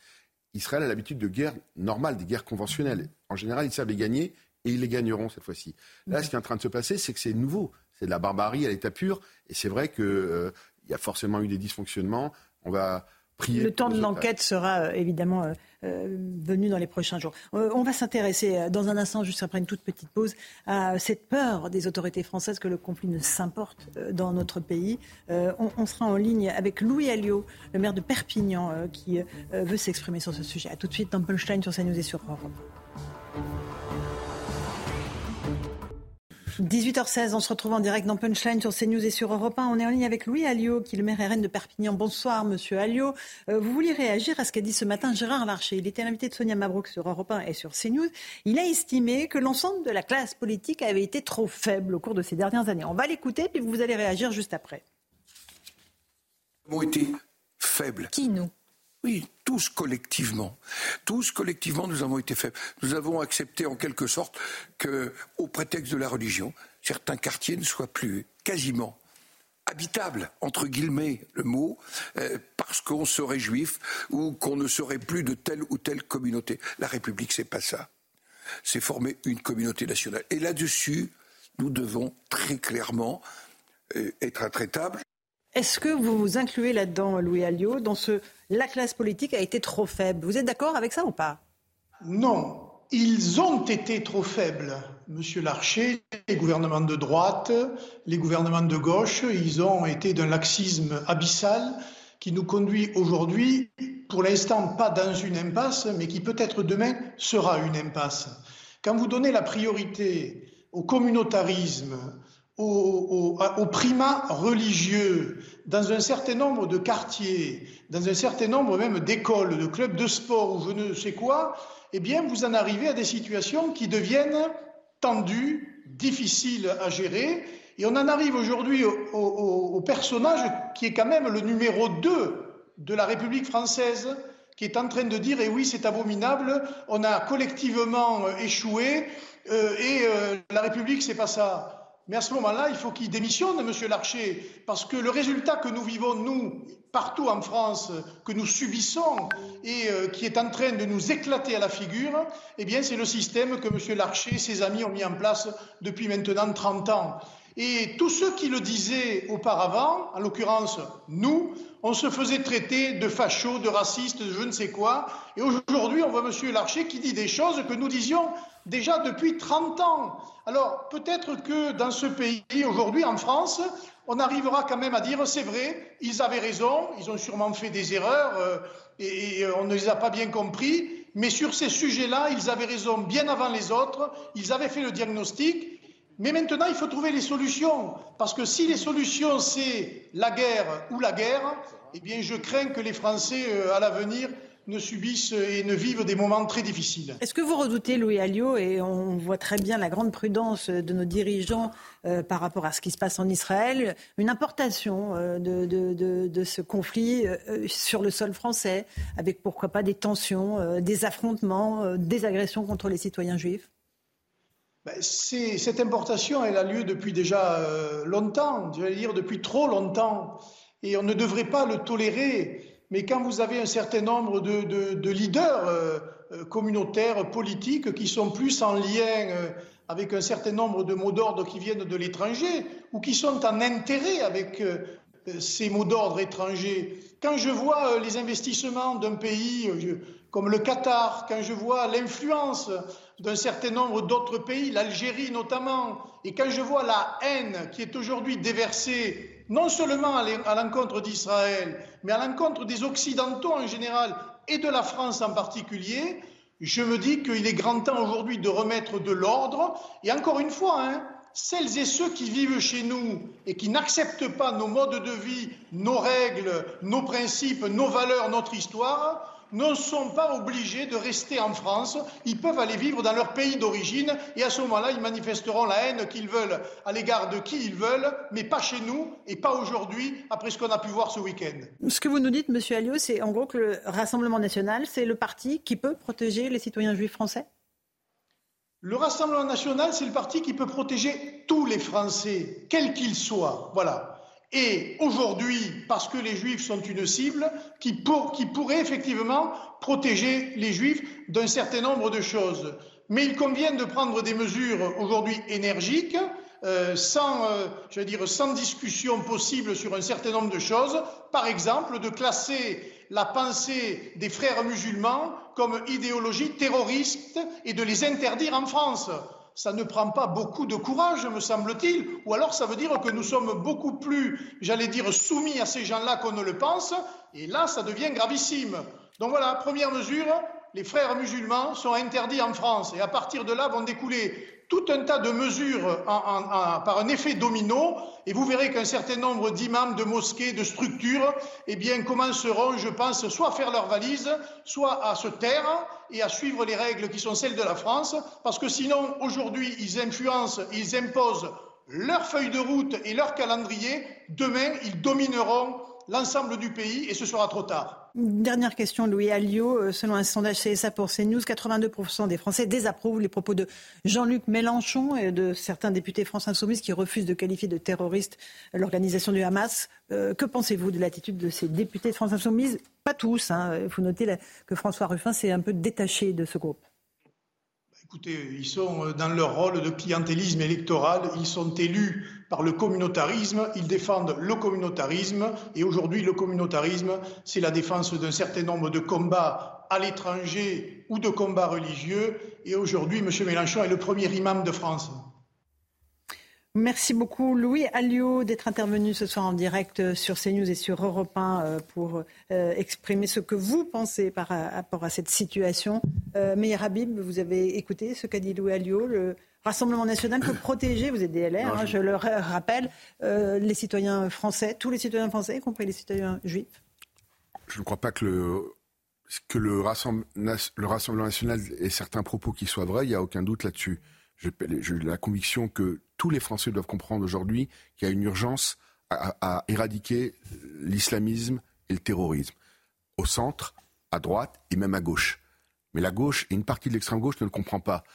Israël a l'habitude de guerres normales, des guerres conventionnelles. En général, ils savent les gagner et ils les gagneront cette fois-ci. Là, ce qui est en train de se passer, c'est que c'est nouveau. C'est de la barbarie à l'état pur. Et c'est vrai que euh, il y a forcément eu des dysfonctionnements. On va Le temps de l'enquête sera évidemment venu dans les prochains jours. on va s'intéresser dans un instant, juste après une toute petite pause, à cette peur des autorités françaises que le conflit ne s'importe dans notre pays. On, sera en ligne avec Louis Alliot, le maire de Perpignan, qui veut s'exprimer sur ce sujet. A tout de suite dans Punchline sur CNews et sur Europe. 18h16, on se retrouve en direct dans Punchline sur CNews et sur Europe 1. On est en ligne avec Louis Alliot, qui est le maire RN de Perpignan. Bonsoir, monsieur Alliot. Euh, vous vouliez réagir à ce qu'a dit ce matin Gérard Larcher. Il était l'invité de Sonia Mabrouk sur Europe 1 et sur CNews. Il a estimé que l'ensemble de la classe politique avait été trop faible au cours de ces dernières années. On va l'écouter, puis vous allez réagir juste après. Nous avons été faibles? Qui, nous? Oui, tous collectivement. Tous collectivement, nous avons été faibles. Nous avons accepté en quelque sorte que, au prétexte de la religion, certains quartiers ne soient plus quasiment habitables, entre guillemets le mot, euh, parce qu'on serait juif ou qu'on ne serait plus de telle ou telle communauté. La République, c'est pas ça. C'est former une communauté nationale. Et là-dessus, nous devons très clairement euh, être intraitables. Est-ce que vous vous incluez là-dedans, Louis Alliot, dans ce la classe politique a été trop faible Vous êtes d'accord avec ça ou pas? Non, ils ont été trop faibles. Monsieur Larcher, les gouvernements de droite, les gouvernements de gauche, ils ont été d'un laxisme abyssal qui nous conduit aujourd'hui, pour l'instant pas dans une impasse, mais qui peut-être demain sera une impasse. Quand vous donnez la priorité au communautarisme, au, primat religieux dans un certain nombre de quartiers, dans un certain nombre même d'écoles, de clubs de sport ou je ne sais quoi, eh bien, vous en arrivez à des situations qui deviennent tendues, difficiles à gérer. Et on en arrive aujourd'hui au, au, personnage qui est quand même le numéro 2 de la République française, qui est en train de dire, eh oui, c'est abominable, on a collectivement échoué, euh, et euh, la République, c'est pas ça. Mais à ce moment-là, il faut qu'il démissionne, Monsieur Larcher, parce que le résultat que nous vivons, nous, partout en France, que nous subissons et euh, qui est en train de nous éclater à la figure, eh bien, c'est le système que Monsieur Larcher et ses amis ont mis en place depuis maintenant 30 ans. Et tous ceux qui le disaient auparavant, en l'occurrence nous, on se faisait traiter de fachos, de racistes, de je ne sais quoi. Et aujourd'hui, on voit M. Larcher qui dit des choses que nous disions déjà depuis 30 ans. Alors peut-être que dans ce pays, aujourd'hui en France, on arrivera quand même à dire c'est vrai, ils avaient raison, ils ont sûrement fait des erreurs euh, et, on ne les a pas bien compris, mais sur ces sujets-là, ils avaient raison bien avant les autres, ils avaient fait le diagnostic. Mais maintenant, il faut trouver les solutions. Parce que si les solutions, c'est la guerre ou la guerre, eh bien, je crains que les Français, euh, à l'avenir, ne subissent et ne vivent des moments très difficiles. Est-ce que vous redoutez, Louis Alliot, et on voit très bien la grande prudence de nos dirigeants euh, par rapport à ce qui se passe en Israël, une importation euh, de, ce conflit sur le sol français, avec pourquoi pas des tensions, des affrontements, des agressions contre les citoyens juifs? Cette importation, elle a lieu depuis déjà longtemps, je vais dire depuis trop longtemps, et on ne devrait pas le tolérer. Mais quand vous avez un certain nombre de, leaders euh, euh, communautaires, politiques, qui sont plus en lien euh, avec un certain nombre de mots d'ordre qui viennent de l'étranger, ou qui sont en intérêt avec ces mots d'ordre étrangers, quand je vois les investissements d'un pays comme le Qatar, quand je vois l'influence d'un certain nombre d'autres pays, l'Algérie notamment, et quand je vois la haine qui est aujourd'hui déversée non seulement à l'encontre d'Israël, mais à l'encontre des Occidentaux en général et de la France en particulier, je me dis qu'il est grand temps aujourd'hui de remettre de l'ordre. Et encore une fois, hein, celles et ceux qui vivent chez nous et qui n'acceptent pas nos modes de vie, nos règles, nos principes, nos valeurs, notre histoire, ne sont pas obligés de rester en France. Ils peuvent aller vivre dans leur pays d'origine et à ce moment-là, ils manifesteront la haine qu'ils veulent à l'égard de qui ils veulent, mais pas chez nous et pas aujourd'hui, après ce qu'on a pu voir ce week-end. Ce que vous nous dites, Monsieur Alliot, c'est en gros que le Rassemblement national, c'est le parti qui peut protéger les citoyens juifs français? Le Rassemblement national, c'est le parti qui peut protéger tous les Français, quels qu'ils soient. Voilà et aujourd'hui, parce que les juifs sont une cible, qui, pourrait effectivement protéger les juifs d'un certain nombre de choses. Mais il convient de prendre des mesures aujourd'hui énergiques, euh, sans, euh, dire, sans discussion possible sur un certain nombre de choses. Par exemple, de classer la pensée des frères musulmans comme idéologie terroriste et de les interdire en France ça ne prend pas beaucoup de courage, me semble-t-il, ou alors ça veut dire que nous sommes beaucoup plus, j'allais dire, soumis à ces gens-là qu'on ne le pense, et là, ça devient gravissime. Donc voilà, première mesure, les frères musulmans sont interdits en France, et à partir de là vont découler tout un tas de mesures par un effet domino, et vous verrez qu'un certain nombre d'imams, de mosquées, de structures, eh bien, commenceront, je pense, soit à faire leurs valises, soit à se taire et à suivre les règles qui sont celles de la France, parce que sinon, aujourd'hui, ils influencent, ils imposent leur feuille de route et leur calendrier. Demain, ils domineront l'ensemble du pays et ce sera trop tard. Dernière question, Louis Alliot. Euh, selon un sondage CSA pour CNews, 82% des Français désapprouvent les propos de Jean-Luc Mélenchon et de certains députés France Insoumise qui refusent de qualifier de terroriste l'organisation du Hamas. Euh, que pensez-vous de l'attitude de ces députés de France Insoumise? Pas tous. Hein. Il faut noter que François Ruffin s'est un peu détaché de ce groupe. Écoutez, ils sont euh, dans leur rôle de clientélisme électoral, ils sont élus par le communautarisme, ils défendent le communautarisme, et aujourd'hui le communautarisme, c'est la défense d'un certain nombre de combats à l'étranger ou de combats religieux, et aujourd'hui M. Mélenchon est le premier imam de France. Merci beaucoup Louis Alliot d'être intervenu ce soir en direct sur CNews et sur Europe 1 euh, pour euh, exprimer ce que vous pensez par rapport à cette situation. Euh, Meir Habib, vous avez écouté ce qu'a dit Louis Alliot. Rassemblement national peut protéger, vous êtes DLR, hein, je... le rappelle, les citoyens français, tous les citoyens français, y compris les citoyens juifs. Je ne crois pas que le, que le, le Rassemblement national ait certains propos qui soient vrais, il n'y a aucun doute là-dessus. J'ai la conviction que tous les Français doivent comprendre aujourd'hui qu'il y a une urgence à, éradiquer l'islamisme et le terrorisme, au centre, à droite et même à gauche. Mais la gauche et une partie de l'extrême gauche ne le comprend pas.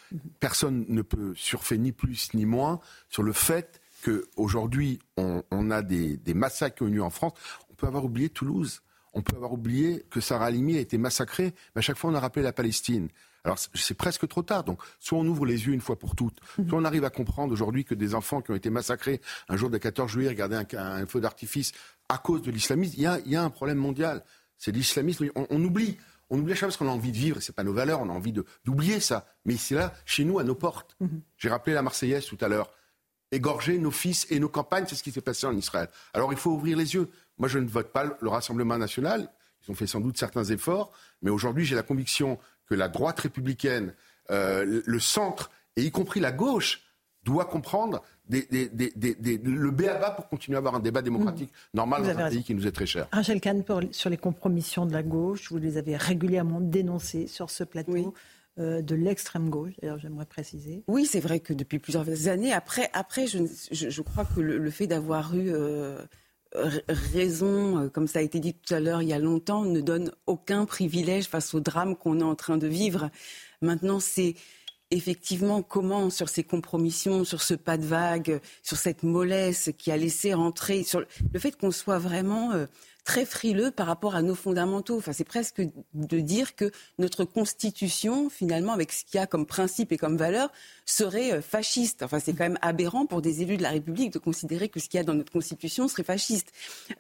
Personne ne peut surfer ni plus ni moins sur le fait qu'aujourd'hui, on, on a des, des massacres qui ont eu lieu en France. On peut avoir oublié Toulouse. On peut avoir oublié que Sarah Halimi a été massacrée. Mais à chaque fois, on a rappelé la Palestine. Alors c'est presque trop tard. Donc soit on ouvre les yeux une fois pour toutes, mhm. soit on arrive à comprendre aujourd'hui que des enfants qui ont été massacrés un jour de 14 juillet, regarder un, feu d'artifice à cause de l'islamisme, il y a, un problème mondial. C'est l'islamisme. On, oublie. On oublie fois parce qu'on a envie de vivre, et c'est pas nos valeurs, on a envie d'oublier ça. Mais c'est là, chez nous, à nos portes. Mhm. J'ai rappelé la Marseillaise tout à l'heure. Égorger nos fils et nos campagnes, c'est ce qui s'est passé en Israël. Alors il faut ouvrir les yeux. Moi, je ne vote pas le Rassemblement national. Ils ont fait sans doute certains efforts, mais aujourd'hui, j'ai la conviction que la droite républicaine, euh, le centre, et y compris la gauche, doit comprendre des, le béaba pour continuer à avoir un débat démocratique mmh. normal dans un pays qui nous est très cher. Rachel Kahn, sur les compromissions de la gauche, vous les avez régulièrement dénoncées sur ce plateau. Euh, de l'extrême gauche, d'ailleurs j'aimerais préciser. Oui, c'est vrai que depuis plusieurs années, après, après je, je, crois que le, fait d'avoir eu euh, raison, euh, comme ça a été dit tout à l'heure il y a longtemps, ne donne aucun privilège face au drame qu'on est en train de vivre. Maintenant, c'est effectivement comment, sur ces compromissions, sur ce pas de vague, sur cette mollesse qui a laissé rentrer, sur le fait qu'on soit vraiment euh, très frileux par rapport à nos fondamentaux. Enfin, c'est presque de dire que notre constitution, finalement, avec ce qu'il y a comme principe et comme valeur, serait euh, fasciste. Enfin, c'est quand même aberrant pour des élus de la République de considérer que ce qu'il y a dans notre constitution serait fasciste.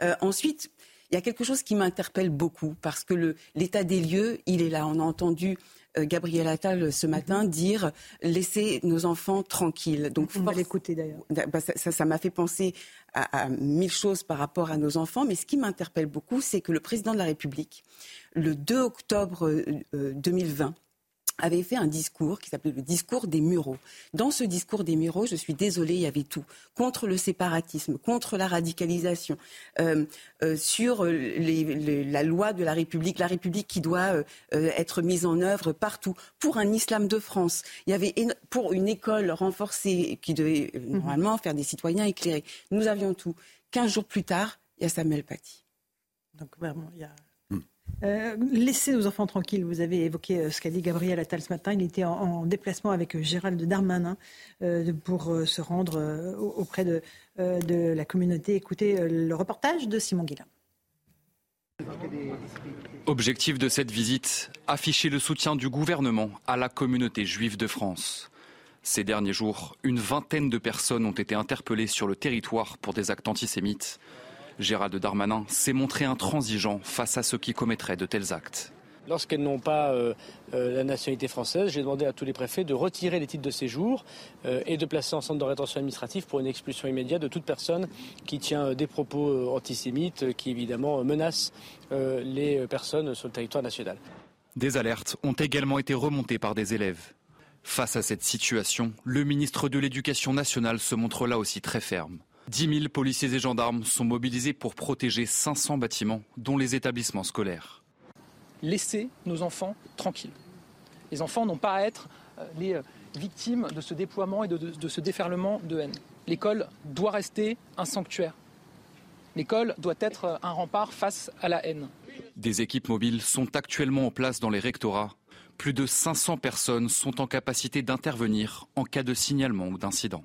Euh, ensuite, il y a quelque chose qui m'interpelle beaucoup parce que l'état des lieux, il est là. On a entendu Gabriel Attal euh, ce matin mhm. dire laissez nos enfants tranquilles. Donc, on va l'écouter d'ailleurs. Bah, ça m'a fait penser à, mille choses par rapport à nos enfants, mais ce qui m'interpelle beaucoup, c'est que le président de la République, le 2 octobre 2020, euh, avait fait un discours qui s'appelait le discours des Mureaux. Dans ce discours des Mureaux, je suis désolée, il y avait tout. Contre le séparatisme, contre la radicalisation, euh, euh, sur la loi de la République, la République qui doit euh, être mise en œuvre partout, pour un islam de France. Il y avait pour une école renforcée qui devait mhm. normalement faire des citoyens éclairés. Nous avions tout. Quinze jours plus tard, il y a Samuel Paty. Donc vraiment, il y a euh, laissez nos enfants tranquilles. Vous avez évoqué euh, ce qu'a dit Gabriel Attal ce matin. Il était en, déplacement avec euh, Gérald Darmanin pour se rendre auprès de, la communauté. Écoutez le reportage de Simon Guillain. Objectif de cette visite, afficher le soutien du gouvernement à la communauté juive de France. Ces derniers jours, une vingtaine de personnes ont été interpellées sur le territoire pour des actes antisémites. Gérald Darmanin s'est montré intransigeant face à ceux qui commettraient de tels actes. Lorsqu'elles n'ont pas euh, euh, la nationalité française, j'ai demandé à tous les préfets de retirer les titres de séjour euh, et de placer en centre de rétention administrative pour une expulsion immédiate de toute personne qui tient des propos antisémites qui évidemment menacent les personnes sur le territoire national. Des alertes ont également été remontées par des élèves. Face à cette situation, le ministre de l'Éducation nationale se montre là aussi très ferme. 10 000 policiers et gendarmes sont mobilisés pour protéger 500 bâtiments, dont les établissements scolaires laisser nos enfants tranquilles. Les enfants n'ont pas à être euh, les euh, victimes de ce déploiement et de, ce déferlement de haine. L'école doit rester un sanctuaire. L'école doit être euh, un rempart face à la haine. Des équipes mobiles sont actuellement en place dans les rectorats. Plus de 500 personnes sont en capacité d'intervenir en cas de signalement ou d'incident.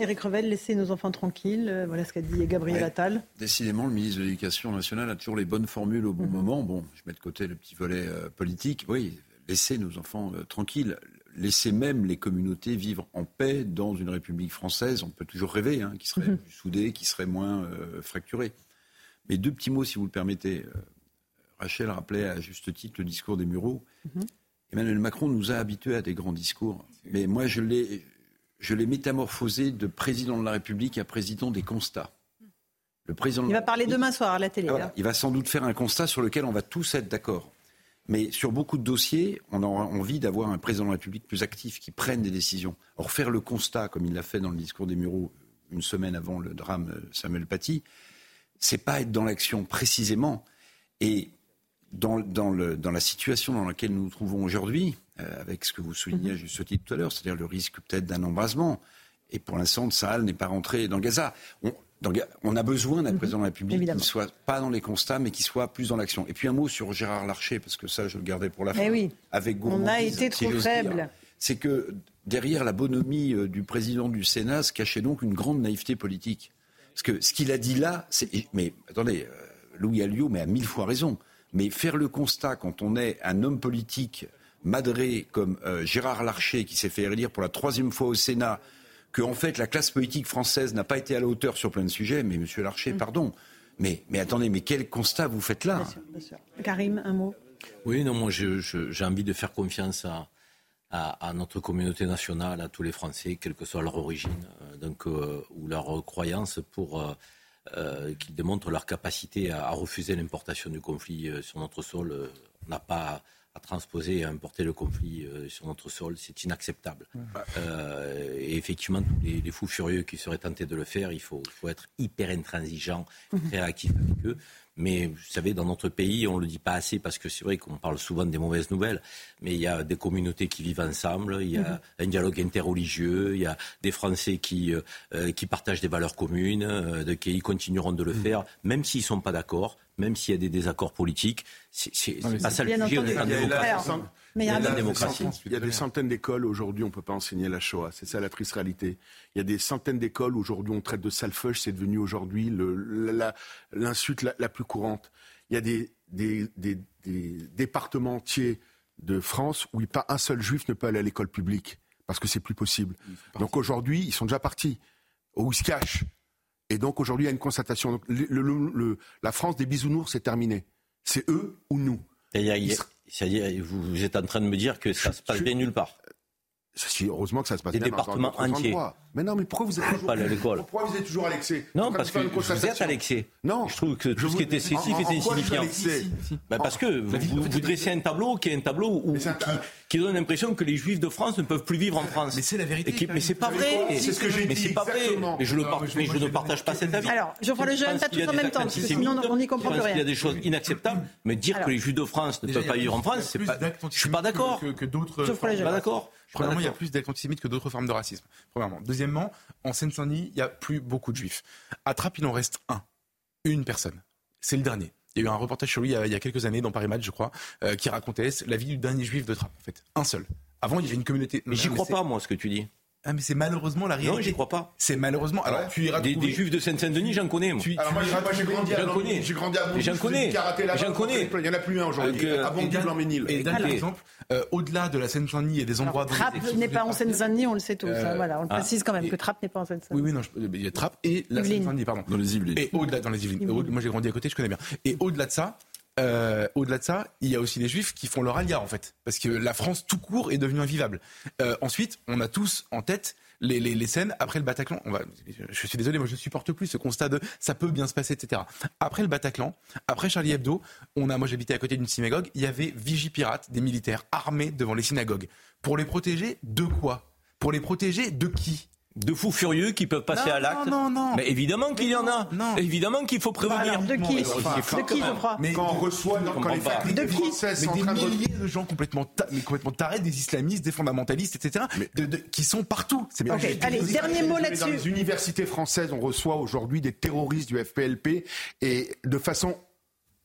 Éric Revel, laissez nos enfants tranquilles. Euh, voilà ce qu'a dit Gabriel Attal. Décidément, le ministre de l'Éducation nationale a toujours les bonnes formules au bon mhm. moment. Bon, je mets de côté le petit volet euh, politique. Oui, laissez nos enfants euh, tranquilles. Laissez même les communautés vivre en paix dans une République française. On peut toujours rêver, hein, qui serait mhm. plus soudée, qui serait moins fracturée. Mais deux petits mots, si vous le permettez. Rachel rappelait à juste titre le discours des Mureaux. Mhm. Emmanuel Macron nous a habitués à des grands discours. Mais moi, je l'ai je l'ai métamorphosé de président de la République à président des constats. Le président il va parler demain soir à la télé. Ah, il va sans doute faire un constat sur lequel on va tous être d'accord. Mais sur beaucoup de dossiers, on a envie d'avoir un président de la République plus actif, qui prenne des décisions. Or, faire le constat, comme il l'a fait dans le discours des Mureaux une semaine avant le drame Samuel Paty, c'est pas être dans l'action précisément. Et dans, dans, le, dans, la situation dans laquelle nous nous trouvons aujourd'hui, euh, avec ce que vous soulignez mhm. juste tout à l'heure, c'est-à-dire le risque peut-être d'un embrasement. Et pour l'instant, Sahel n'est pas rentré dans Gaza. On, on a besoin d'un mhm. président de la République qui ne soit pas dans les constats, mais qui soit plus dans l'action. Et puis un mot sur Gérard Larcher, parce que ça, je le gardais pour la eh fin. Oui. Avec on a été trop faible. C'est que derrière la bonhomie euh, du président du Sénat se cachait donc une grande naïveté politique. Parce que ce qu'il a dit là, c'est. Mais attendez, euh, Louis Alliot, mais a mille fois raison. Mais faire le constat quand on est un homme politique madré comme euh, Gérard Larcher, qui s'est fait élire pour la troisième fois au Sénat, que en fait la classe politique française n'a pas été à la hauteur sur plein de sujets. Mais Monsieur Larcher, mm. pardon. Mais, mais attendez, mais quel constat vous faites là? Karim, un mot? Oui, non, moi j'ai envie de faire confiance à, notre communauté nationale, à tous les Français, quelle que soit leur origine, euh, donc, euh, ou leur croyance, pour qu'ils démontrent leur capacité à, à refuser l'importation du conflit sur notre sol. On n'a pas à transposer et à importer le conflit euh, sur notre sol, c'est inacceptable. Euh, et effectivement, les, les, fous furieux qui seraient tentés de le faire, il faut, il faut être hyper intransigeant, mhm. très réactif avec eux. Mais vous savez, dans notre pays, on ne le dit pas assez parce que c'est vrai qu'on parle souvent des mauvaises nouvelles, mais il y a des communautés qui vivent ensemble, il y a mhm. un dialogue interreligieux, il y a des Français qui, euh, qui partagent des valeurs communes, euh, qui continueront de le mhm. faire, même s'ils ne sont pas d'accord, même s'il y a des désaccords politiques. C'est pas ça le sujet, on est. Mais il y a, des centaines d'écoles aujourd'hui, on ne peut pas enseigner la Shoah. C'est ça la triste réalité. Il y a des centaines d'écoles aujourd'hui, on traite de salfeuge, c'est devenu aujourd'hui l'insulte la, la, plus courante. Il y a des, des, des, des, départements entiers de France où pas un seul juif ne peut aller à l'école publique parce que c'est plus possible. Donc aujourd'hui, ils sont déjà partis, où ils se cachent. Et donc aujourd'hui, il y a une constatation. le, la France des bisounours, c'est terminé. C'est eux ou nous. C'est-à-dire, vous, êtes en train de me dire que ça se passe bien nulle part. Si, heureusement que ça se passe Des bien. Départements entiers. Mais non, mais pourquoi vous êtes toujours, pas l'école Pourquoi vous êtes toujours à l'excès Non, parce que vous êtes à l'excès. Non. Je trouve que tout ce qui est excessif est insignifiant. Ben parce que vous, vous, dressez un tableau qui est un tableau où, qui, donne l'impression que les Juifs de France ne peuvent plus vivre en France. Mais c'est la vérité. mais c'est pas vrai. C'est ce que j'ai dit. Mais c'est pas vrai. Mais je, le mais je ne partage pas cet avis. Alors, je le jeune, pas tous en même temps, parce que sinon on n'y comprend plus rien. Il y a des choses inacceptables, mais dire que les Juifs de France ne peuvent pas vivre en France, c'est pas. Je suis pas d'accord. Que d'autres. Je suis pas d'accord. Premièrement, il y a plus d'actes antisémites que d'autres formes de racisme. Premièrement. Deuxièmement, en Seine-Saint-Denis, il n'y a plus beaucoup de juifs. À Trappes, il en reste un. Une personne. C'est le dernier. Il y a eu un reportage sur lui il y a, quelques années dans Paris Match, je crois, euh, qui racontait la vie du dernier juif de Trappes, en fait. Un seul. Avant, il y avait une communauté. Mais j'y crois pas, moi, ce que tu dis. Ah, mais c'est malheureusement la réalité. Non, j'y crois pas. C'est malheureusement. Alors, tu iras des, des, juifs de Saint-Saint-Denis, j'en connais. Moi. Tu, Alors, moi, j'ai grandi à j'en connais. J'ai grandi à J'en connais. J'en connais. Il y en a plus un aujourd'hui. Euh, à Bondy, Blanc-Ménil. Et d'un exemple, euh, au-delà de la Seine-Saint-Denis et des endroits. Trappes n'est pas en Seine-Saint-Denis, on le sait tous. Euh, voilà, on le précise quand même que Trappes n'est pas en Seine-Saint-Denis. Oui, oui, non, il y a Trappes et la Seine-Saint-Denis, pardon. Dans les Yvelines. Et au-delà, dans les Yvelines. Moi, j'ai grandi à côté, je connais bien. Et au-delà de ça, euh, au-delà de ça, il y a aussi les juifs qui font leur alia en fait, parce que la France tout court est devenue invivable. Euh, ensuite, on a tous en tête les, scènes après le Bataclan. Je suis désolé, moi je supporte plus ce constat de ça peut bien se passer, etc. Après le Bataclan, après Charlie Hebdo, on a, moi j'habitais à côté d'une synagogue, il y avait vigipirates, des militaires armés devant les synagogues. Pour les protéger de quoi? Pour les protéger de qui? De fous furieux qui peuvent passer non, à l'acte. Non, non, non. Mais évidemment qu'il y en a. Non. Évidemment qu'il faut prévenir. de qui De qui, je crois Mais quand on reçoit, quand les facultés françaises sont mais en train des de... milliers de gens complètement, ta... mais complètement tarés, des islamistes, des fondamentalistes, etc., mais... de, de, qui sont partout. C'est bien. Okay. Allez, dernier mot là-dessus. Dans les universités françaises, on reçoit aujourd'hui des terroristes du FPLP et de façon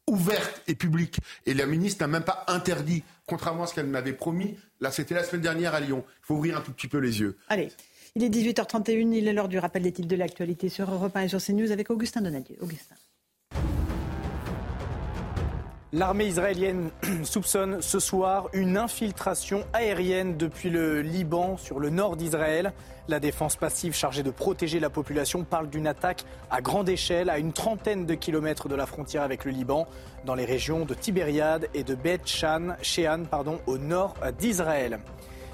ouverte et publique. Et la ministre n'a même pas interdit, contrairement à ce qu'elle m'avait promis. Là, c'était la semaine dernière à Lyon. Il faut ouvrir un tout petit peu les yeux. Allez. Il est 18h31, il est l'heure du rappel des titres de l'actualité sur Europe 1 et sur CNews avec Augustin Donadieu. Augustin. L'armée israélienne soupçonne ce soir une infiltration aérienne depuis le Liban sur le nord d'Israël. La défense passive chargée de protéger la population parle d'une attaque à grande échelle à une trentaine de kilomètres de la frontière avec le Liban, dans les régions de Tibériade et de Beth Shean, pardon, au nord d'Israël.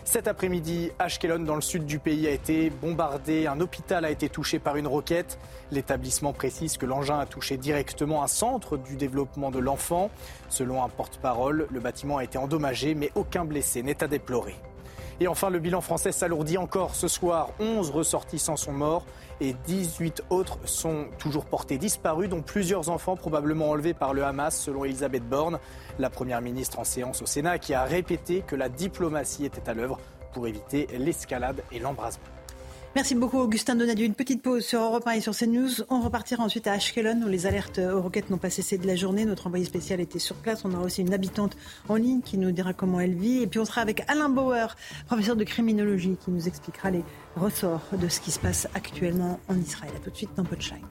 Cet après-midi, Ashkelon, dans le sud du pays, a été bombardé. Un hôpital a été touché par une roquette. L'établissement précise que l'engin a touché directement un centre du développement de l'enfant. Selon un porte-parole, le bâtiment a été endommagé, mais aucun blessé n'est à déplorer. Et enfin, le bilan français s'alourdit encore. Ce soir, 11 ressortissants sont morts et 18 autres sont toujours portés disparus, dont plusieurs enfants probablement enlevés par le Hamas, selon Elisabeth Borne, la première ministre en séance au Sénat, qui a répété que la diplomatie était à l'œuvre pour éviter l'escalade et l'embrasement. Merci beaucoup Augustin Donadieu. Une petite pause sur Europe 1 et sur CNews. On repartira ensuite à Ashkelon où les alertes aux roquettes n'ont pas cessé de la journée. Notre envoyé spécial était sur place. On aura aussi une habitante en ligne qui nous dira comment elle vit. Et puis on sera avec Alain Bauer, professeur de criminologie, qui nous expliquera les ressorts de ce qui se passe actuellement en Israël. A tout de suite dans Punchline.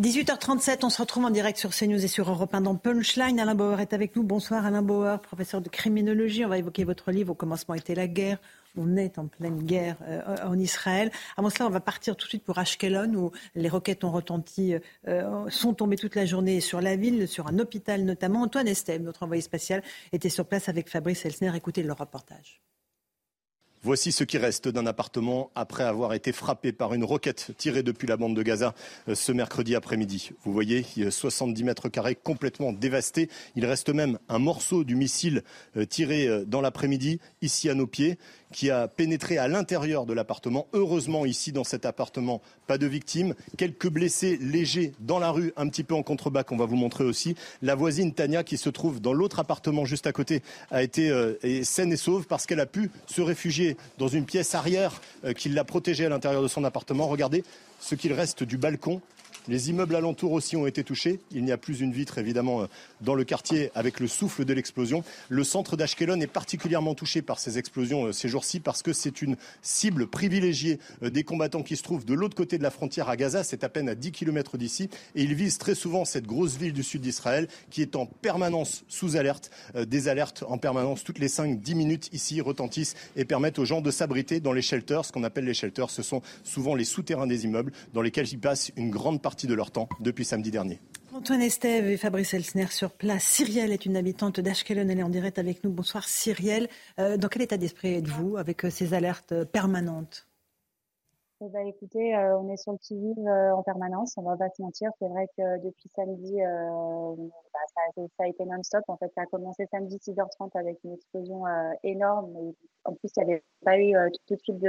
18h37, on se retrouve en direct sur CNews et sur Europe 1 dans Punchline. Alain Bauer est avec nous. Bonsoir Alain Bauer, professeur de criminologie. On va évoquer votre livre Au commencement était la guerre. On est en pleine guerre euh, en Israël. Avant cela, on va partir tout de suite pour Ashkelon où les roquettes ont retenti, euh, sont tombées toute la journée sur la ville, sur un hôpital notamment. Antoine Estève, notre envoyé spatial, était sur place avec Fabrice Elsner. Écoutez le reportage. Voici ce qui reste d'un appartement après avoir été frappé par une roquette tirée depuis la bande de Gaza ce mercredi après-midi. Vous voyez, 70 mètres carrés complètement dévastés. Il reste même un morceau du missile tiré dans l'après-midi, ici à nos pieds qui a pénétré à l'intérieur de l'appartement. Heureusement, ici, dans cet appartement, pas de victimes. Quelques blessés légers dans la rue, un petit peu en contrebas, qu'on va vous montrer aussi. La voisine Tania, qui se trouve dans l'autre appartement juste à côté, a été euh, saine et sauve parce qu'elle a pu se réfugier dans une pièce arrière euh, qui l'a protégée à l'intérieur de son appartement. Regardez ce qu'il reste du balcon les immeubles alentours aussi ont été touchés. Il n'y a plus une vitre, évidemment, dans le quartier avec le souffle de l'explosion. Le centre d'Ashkelon est particulièrement touché par ces explosions ces jours-ci parce que c'est une cible privilégiée des combattants qui se trouvent de l'autre côté de la frontière à Gaza. C'est à peine à 10 km d'ici. Et ils visent très souvent cette grosse ville du sud d'Israël qui est en permanence sous alerte. Des alertes en permanence toutes les 5-10 minutes ici retentissent et permettent aux gens de s'abriter dans les shelters. Ce qu'on appelle les shelters, ce sont souvent les souterrains des immeubles dans lesquels ils passent une grande partie Antoine Estève et Fabrice Elsner sur place. Cyrielle est une habitante d'Ashkelon. Elle est en direct avec nous. Bonsoir Cyrielle. Euh, dans quel état d'esprit êtes-vous avec euh, ces alertes permanentes? Eh écoutez, euh, on est sur le qui-vive en permanence, on va pas se mentir. C'est vrai que depuis samedi, bah, ça, a été non-stop. En fait, ça a commencé samedi 6h30 avec une explosion énorme. En plus, il n'y avait pas eu tout de suite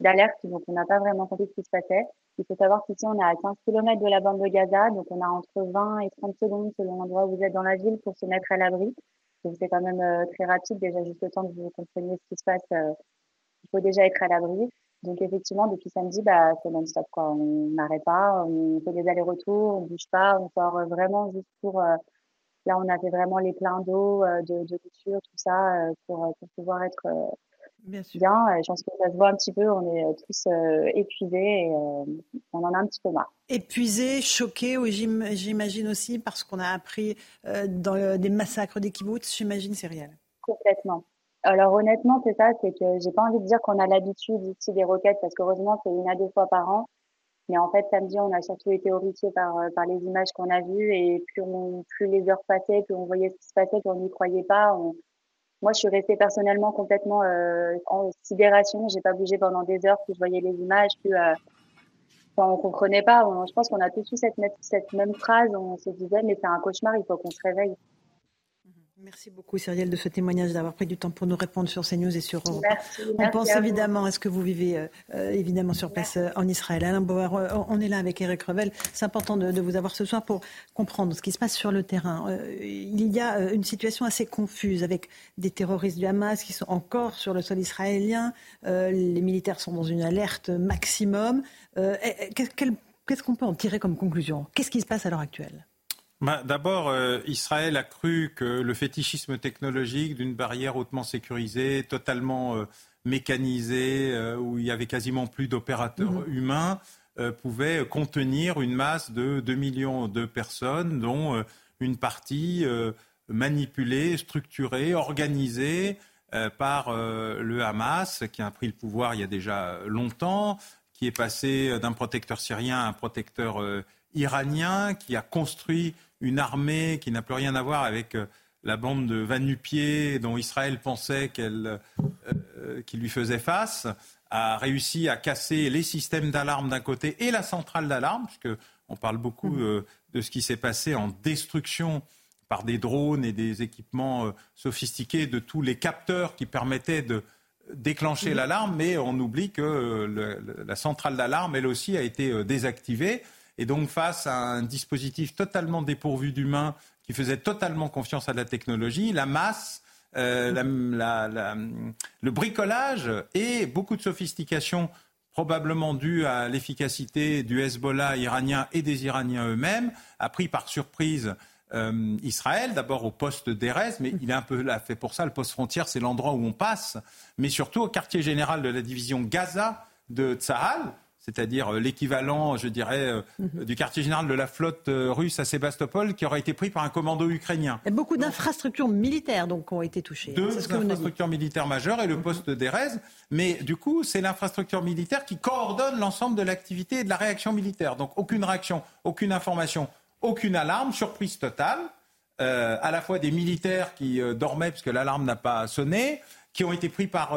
d'alerte, donc on n'a pas vraiment compris ce qui se passait. Il faut savoir qu'ici, on est à 15 km de la bande de Gaza, donc on a entre 20 et 30 secondes selon l'endroit où vous êtes dans la ville pour se mettre à l'abri. Donc c'est quand même euh, très rapide, déjà juste le temps que vous compreniez ce qui se passe, euh, il faut déjà être à l'abri. Donc effectivement, depuis samedi, bah, c'est non-stop. Quoi. On n'arrête pas, on fait des allers-retours, on bouge pas, on sort vraiment juste pour, euh, Là, on avait vraiment les pleins d'eau, de, de couture, tout ça, pour, pour pouvoir être Bien. Je pense que ça se voit un petit peu. On est tous épuisés et on en a un petit peu marre. Épuisés, choqués, j'imagine aussi, parce qu'on a appris dans des massacres des kibbutz, j'imagine, c'est réel. Complètement. Alors honnêtement, c'est ça, c'est que j'ai pas envie de dire qu'on a l'habitude ici des roquettes, parce qu'heureusement, c'est une à deux fois par an. Mais en fait, samedi, on a surtout été horrifiés par, euh, par les images qu'on a vues et plus, on, plus les heures passaient, plus on voyait ce qui se passait, plus on n'y croyait pas. Moi, je suis restée personnellement complètement euh, en sidération. J'ai pas bougé pendant des heures, plus je voyais les images, plus euh, enfin, on comprenait pas. je pense qu'on a tous eu cette, cette même phrase. On se disait, mais c'est un cauchemar, il faut qu'on se réveille. Merci beaucoup, Cyrielle, de ce témoignage, d'avoir pris du temps pour nous répondre sur CNews et sur Europe. on pense évidemment à ce que vous vivez euh, euh, évidemment sur place euh, en Israël. Alain Bauer, on est là avec Eric Revel. C'est important de, vous avoir ce soir pour comprendre ce qui se passe sur le terrain. il y a une situation assez confuse avec des terroristes du Hamas qui sont encore sur le sol israélien. les militaires sont dans une alerte maximum. Qu'est-ce qu'on peut en tirer comme conclusion? Qu'est-ce qui se passe à l'heure actuelle? Bah, d'abord, euh, Israël a cru que le fétichisme technologique d'une barrière hautement sécurisée, totalement euh, mécanisée, euh, où il y avait quasiment plus d'opérateurs mhm. humains, pouvait contenir une masse de 2 millions de personnes, dont une partie manipulée, structurée, organisée par le Hamas, qui a pris le pouvoir il y a déjà longtemps, qui est passé d'un protecteur syrien à un protecteur iranien, qui a construit une armée qui n'a plus rien à voir avec euh, la bande de Vanupier dont Israël pensait qu'elle, euh, euh, qu'il lui faisait face, a réussi à casser les systèmes d'alarme d'un côté et la centrale d'alarme, puisque on parle beaucoup mmh. de ce qui s'est passé en destruction par des drones et des équipements sophistiqués de tous les capteurs qui permettaient de déclencher mmh. l'alarme, mais on oublie que la centrale d'alarme, elle aussi, a été désactivée. Et donc, face à un dispositif totalement dépourvu d'humains, qui faisait totalement confiance à la technologie, la masse, euh, le bricolage et beaucoup de sophistication probablement due à l'efficacité du Hezbollah iranien et des Iraniens eux-mêmes, a pris par surprise euh, Israël, d'abord au poste d'Erez, mais il est un peu là fait pour ça. Le poste frontière, c'est l'endroit où on passe, mais surtout au quartier général de la division Gaza de Tsahal, c'est-à-dire euh, l'équivalent, je dirais, euh, mhm. du quartier général de la flotte euh, russe à Sébastopol, qui aurait été pris par un commando ukrainien. A beaucoup d'infrastructures militaires donc, ont été touchées. Deux infrastructures militaires majeures et le mhm. poste d'Erez. Mais du coup, c'est l'infrastructure militaire qui coordonne l'ensemble de l'activité et de la réaction militaire. Donc aucune réaction, aucune information, aucune alarme, surprise totale. à la fois des militaires qui dormaient puisque l'alarme n'a pas sonné, qui ont été pris par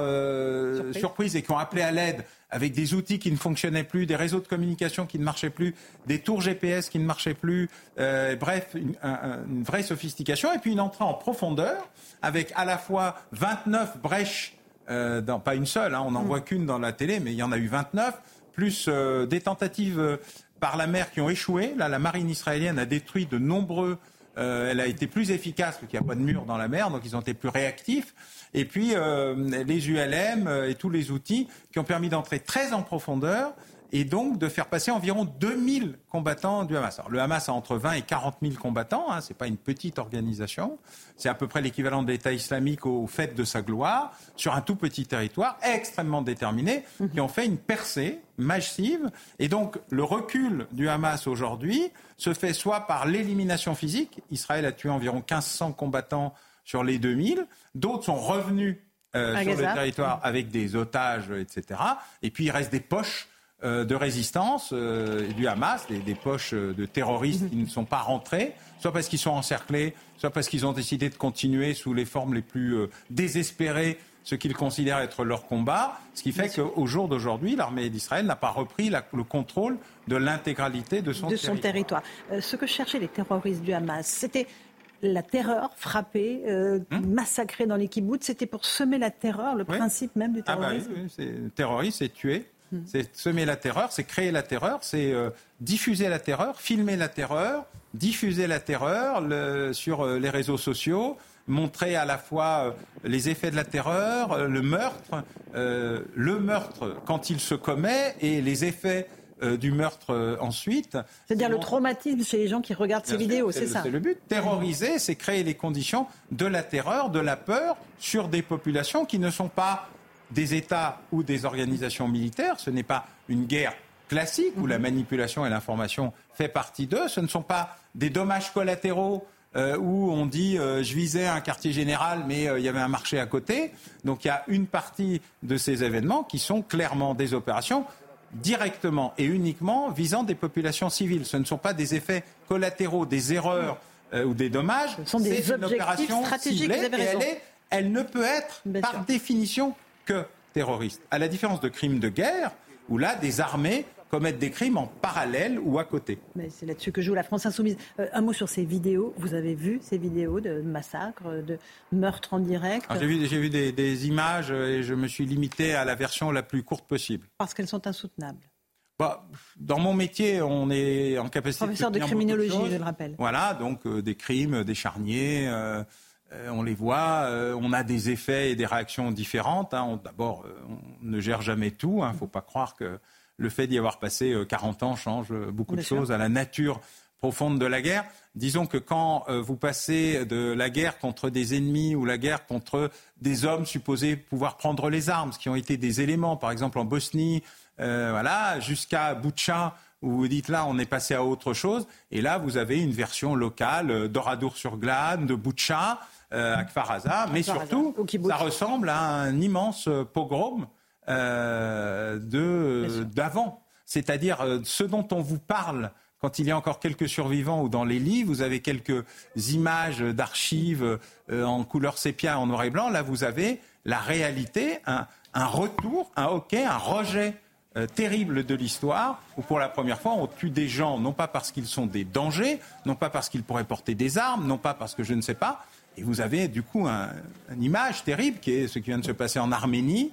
surprise. et qui ont appelé à l'aide avec des outils qui ne fonctionnaient plus, des réseaux de communication qui ne marchaient plus, des tours GPS qui ne marchaient plus, euh, bref, une, une, vraie sophistication, et puis une entrée en profondeur avec à la fois 29 brèches, euh, dans, pas une seule, hein, on n'en mm. voit qu'une dans la télé, mais il y en a eu 29, plus euh, des tentatives euh, par la mer qui ont échoué. Là, la marine israélienne a détruit de nombreux... Euh, elle a été plus efficace parce qu'il n'y a pas de mur dans la mer, donc ils ont été plus réactifs. Et puis euh, les ULM euh, et tous les outils qui ont permis d'entrer très en profondeur et donc de faire passer environ 2000 combattants du Hamas. Alors, le Hamas a entre 20 et 40 000 combattants, hein, ce n'est pas une petite organisation, c'est à peu près l'équivalent de l'État islamique au fait de sa gloire, sur un tout petit territoire, extrêmement déterminé, mhm. qui ont fait une percée massive. Et donc le recul du Hamas aujourd'hui se fait soit par l'élimination physique, Israël a tué environ 1500 combattants sur les 2000. D'autres sont revenus euh, sur le territoire avec des otages, etc. Et puis il reste des poches de résistance euh, du Hamas, des, poches de terroristes qui ne sont pas rentrés, soit parce qu'ils sont encerclés, soit parce qu'ils ont décidé de continuer sous les formes les plus désespérées ce qu'ils considèrent être leur combat, ce qui fait qu'au jour d'aujourd'hui, l'armée d'Israël n'a pas repris le contrôle de l'intégralité de son de territoire. Son territoire. ce que cherchaient les terroristes du Hamas, c'était la terreur, frapper, euh, hmm massacrer dans les kibbutz, c'était pour semer la terreur, le principe même du terrorisme. Ah bah oui, oui terroriste, c'est tuer. Hmm. C'est semer la terreur, c'est créer la terreur, c'est euh, diffuser la terreur, filmer la terreur, diffuser la terreur sur euh, les réseaux sociaux, montrer à la fois les effets de la terreur, le meurtre, le meurtre quand il se commet et les effets du meurtre ensuite. C'est-à-dire le traumatisme chez les gens qui regardent ces vidéos, c'est ça C'est le but. Terroriser, c'est créer les conditions de la terreur, de la peur sur des populations qui ne sont pas des États ou des organisations militaires. Ce n'est pas une guerre classique où la manipulation et l'information fait partie d'eux. Ce ne sont pas des dommages collatéraux euh, où on dit euh, je visais un quartier général mais euh, il y avait un marché à côté. Donc il y a une partie de ces événements qui sont clairement des opérations directement et uniquement visant des populations civiles. Ce ne sont pas des effets collatéraux, des erreurs ou des dommages. Ce sont des objectifs stratégiques. Ciblée, elle, est, elle ne peut être par définition que terroriste. À la différence de crimes de guerre, où là, des armées commettent des crimes en parallèle ou à côté. Mais c'est là-dessus que joue la France insoumise. Euh, un mot sur ces vidéos. Vous avez vu ces vidéos de massacres, de meurtres en direct J'ai vu, vu des, images et je me suis limité à la version la plus courte possible. Parce qu'elles sont insoutenables. Bah, dans mon métier, on est en capacité. Professeur de, criminologie, je le rappelle. Voilà, donc euh, des crimes, des charniers. Euh, on les voit, on a des effets et des réactions différentes. Hein. D'abord, on ne gère jamais tout. Il hein. ne faut pas croire que le fait d'y avoir passé 40 euh, ans change euh, beaucoup de choses à la nature profonde de la guerre. Disons que quand euh, vous passez de la guerre contre des ennemis ou la guerre contre des hommes supposés pouvoir prendre les armes, ce qui ont été des éléments, par exemple en Bosnie, voilà, jusqu'à Boutcha, où vous dites là, on est passé à autre chose, et là, vous avez une version locale d'Oradour-sur-Glane, de Boutcha, à Kfaraza, mais surtout, ça ressemble à un immense pogrom euh, d'avant. C'est-à-dire euh, ce dont on vous parle quand il y a encore quelques survivants ou dans les livres, vous avez quelques images d'archives euh, en couleur sépia, en noir et blanc. Là, vous avez la réalité, un, retour, un hockey, un rejet terrible de l'histoire, où pour la première fois, on tue des gens, non pas parce qu'ils sont des dangers, non pas parce qu'ils pourraient porter des armes, non pas parce que je ne sais pas. Et vous avez du coup une image terrible qui est ce qui vient de se passer en Arménie,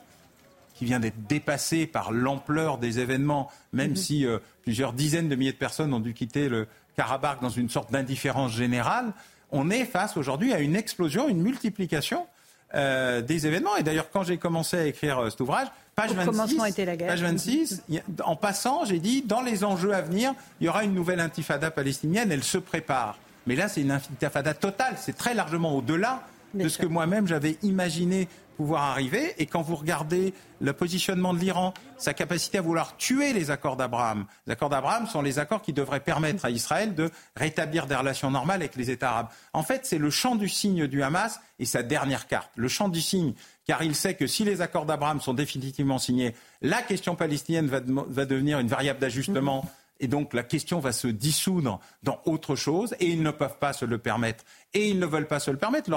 qui vient d'être dépassé par l'ampleur des événements, même mhm. si euh, plusieurs dizaines de milliers de personnes ont dû quitter le Karabakh dans une sorte d'indifférence générale, on est face aujourd'hui à une explosion, une multiplication euh, des événements. Et d'ailleurs, quand j'ai commencé à écrire euh, cet ouvrage, page 26, page 26 en passant, j'ai dit, dans les enjeux à venir, il y aura une nouvelle intifada palestinienne, elle se prépare. Mais là, c'est une intifada totale, c'est très largement au-delà de ce que moi-même j'avais imaginé pouvoir arriver. Et quand vous regardez le positionnement de l'Iran, sa capacité à vouloir tuer les accords d'Abraham, les accords d'Abraham sont les accords qui devraient permettre à Israël de rétablir des relations normales avec les États arabes. En fait, c'est le champ du signe du Hamas et sa dernière carte. Le champ du signe, car il sait que si les accords d'Abraham sont définitivement signés, la question palestinienne va, va devenir une variable d'ajustement. Et donc la question va se dissoudre dans autre chose, et ils ne peuvent pas se le permettre, et ils ne veulent pas se le permettre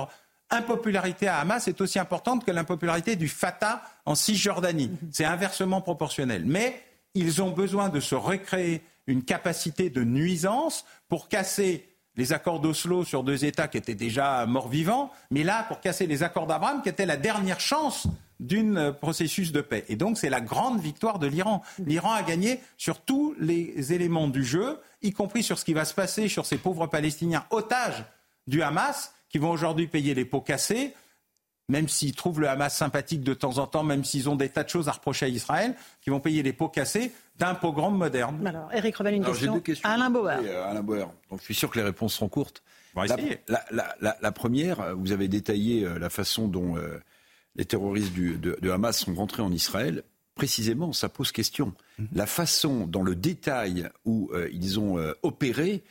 impopularité à Hamas est aussi importante que l'impopularité du Fatah en Cisjordanie. C'est inversement proportionnel. Mais ils ont besoin de se recréer une capacité de nuisance pour casser les accords d'Oslo sur deux États qui étaient déjà morts-vivants, mais là, pour casser les accords d'Abraham, qui étaient la dernière chance d'un euh, processus de paix. Et donc, c'est la grande victoire de l'Iran. L'Iran a gagné sur tous les éléments du jeu, y compris sur ce qui va se passer sur ces pauvres Palestiniens otages du Hamas, qui vont aujourd'hui payer les pots cassés, même s'ils trouvent le Hamas sympathique de temps en temps, même s'ils ont des tas de choses à reprocher à Israël, qui vont payer les pots cassés d'un pogrom moderne. Alors, Eric Revel, une question. Alain Bauer. Euh, Alain Bauer. Donc, je suis sûr que les réponses seront courtes. la, première, euh, vous avez détaillé euh, la façon dont les terroristes de, de, Hamas sont rentrés en Israël. Précisément, ça pose question. Mhm. La façon, dans le détail où ils ont opéré,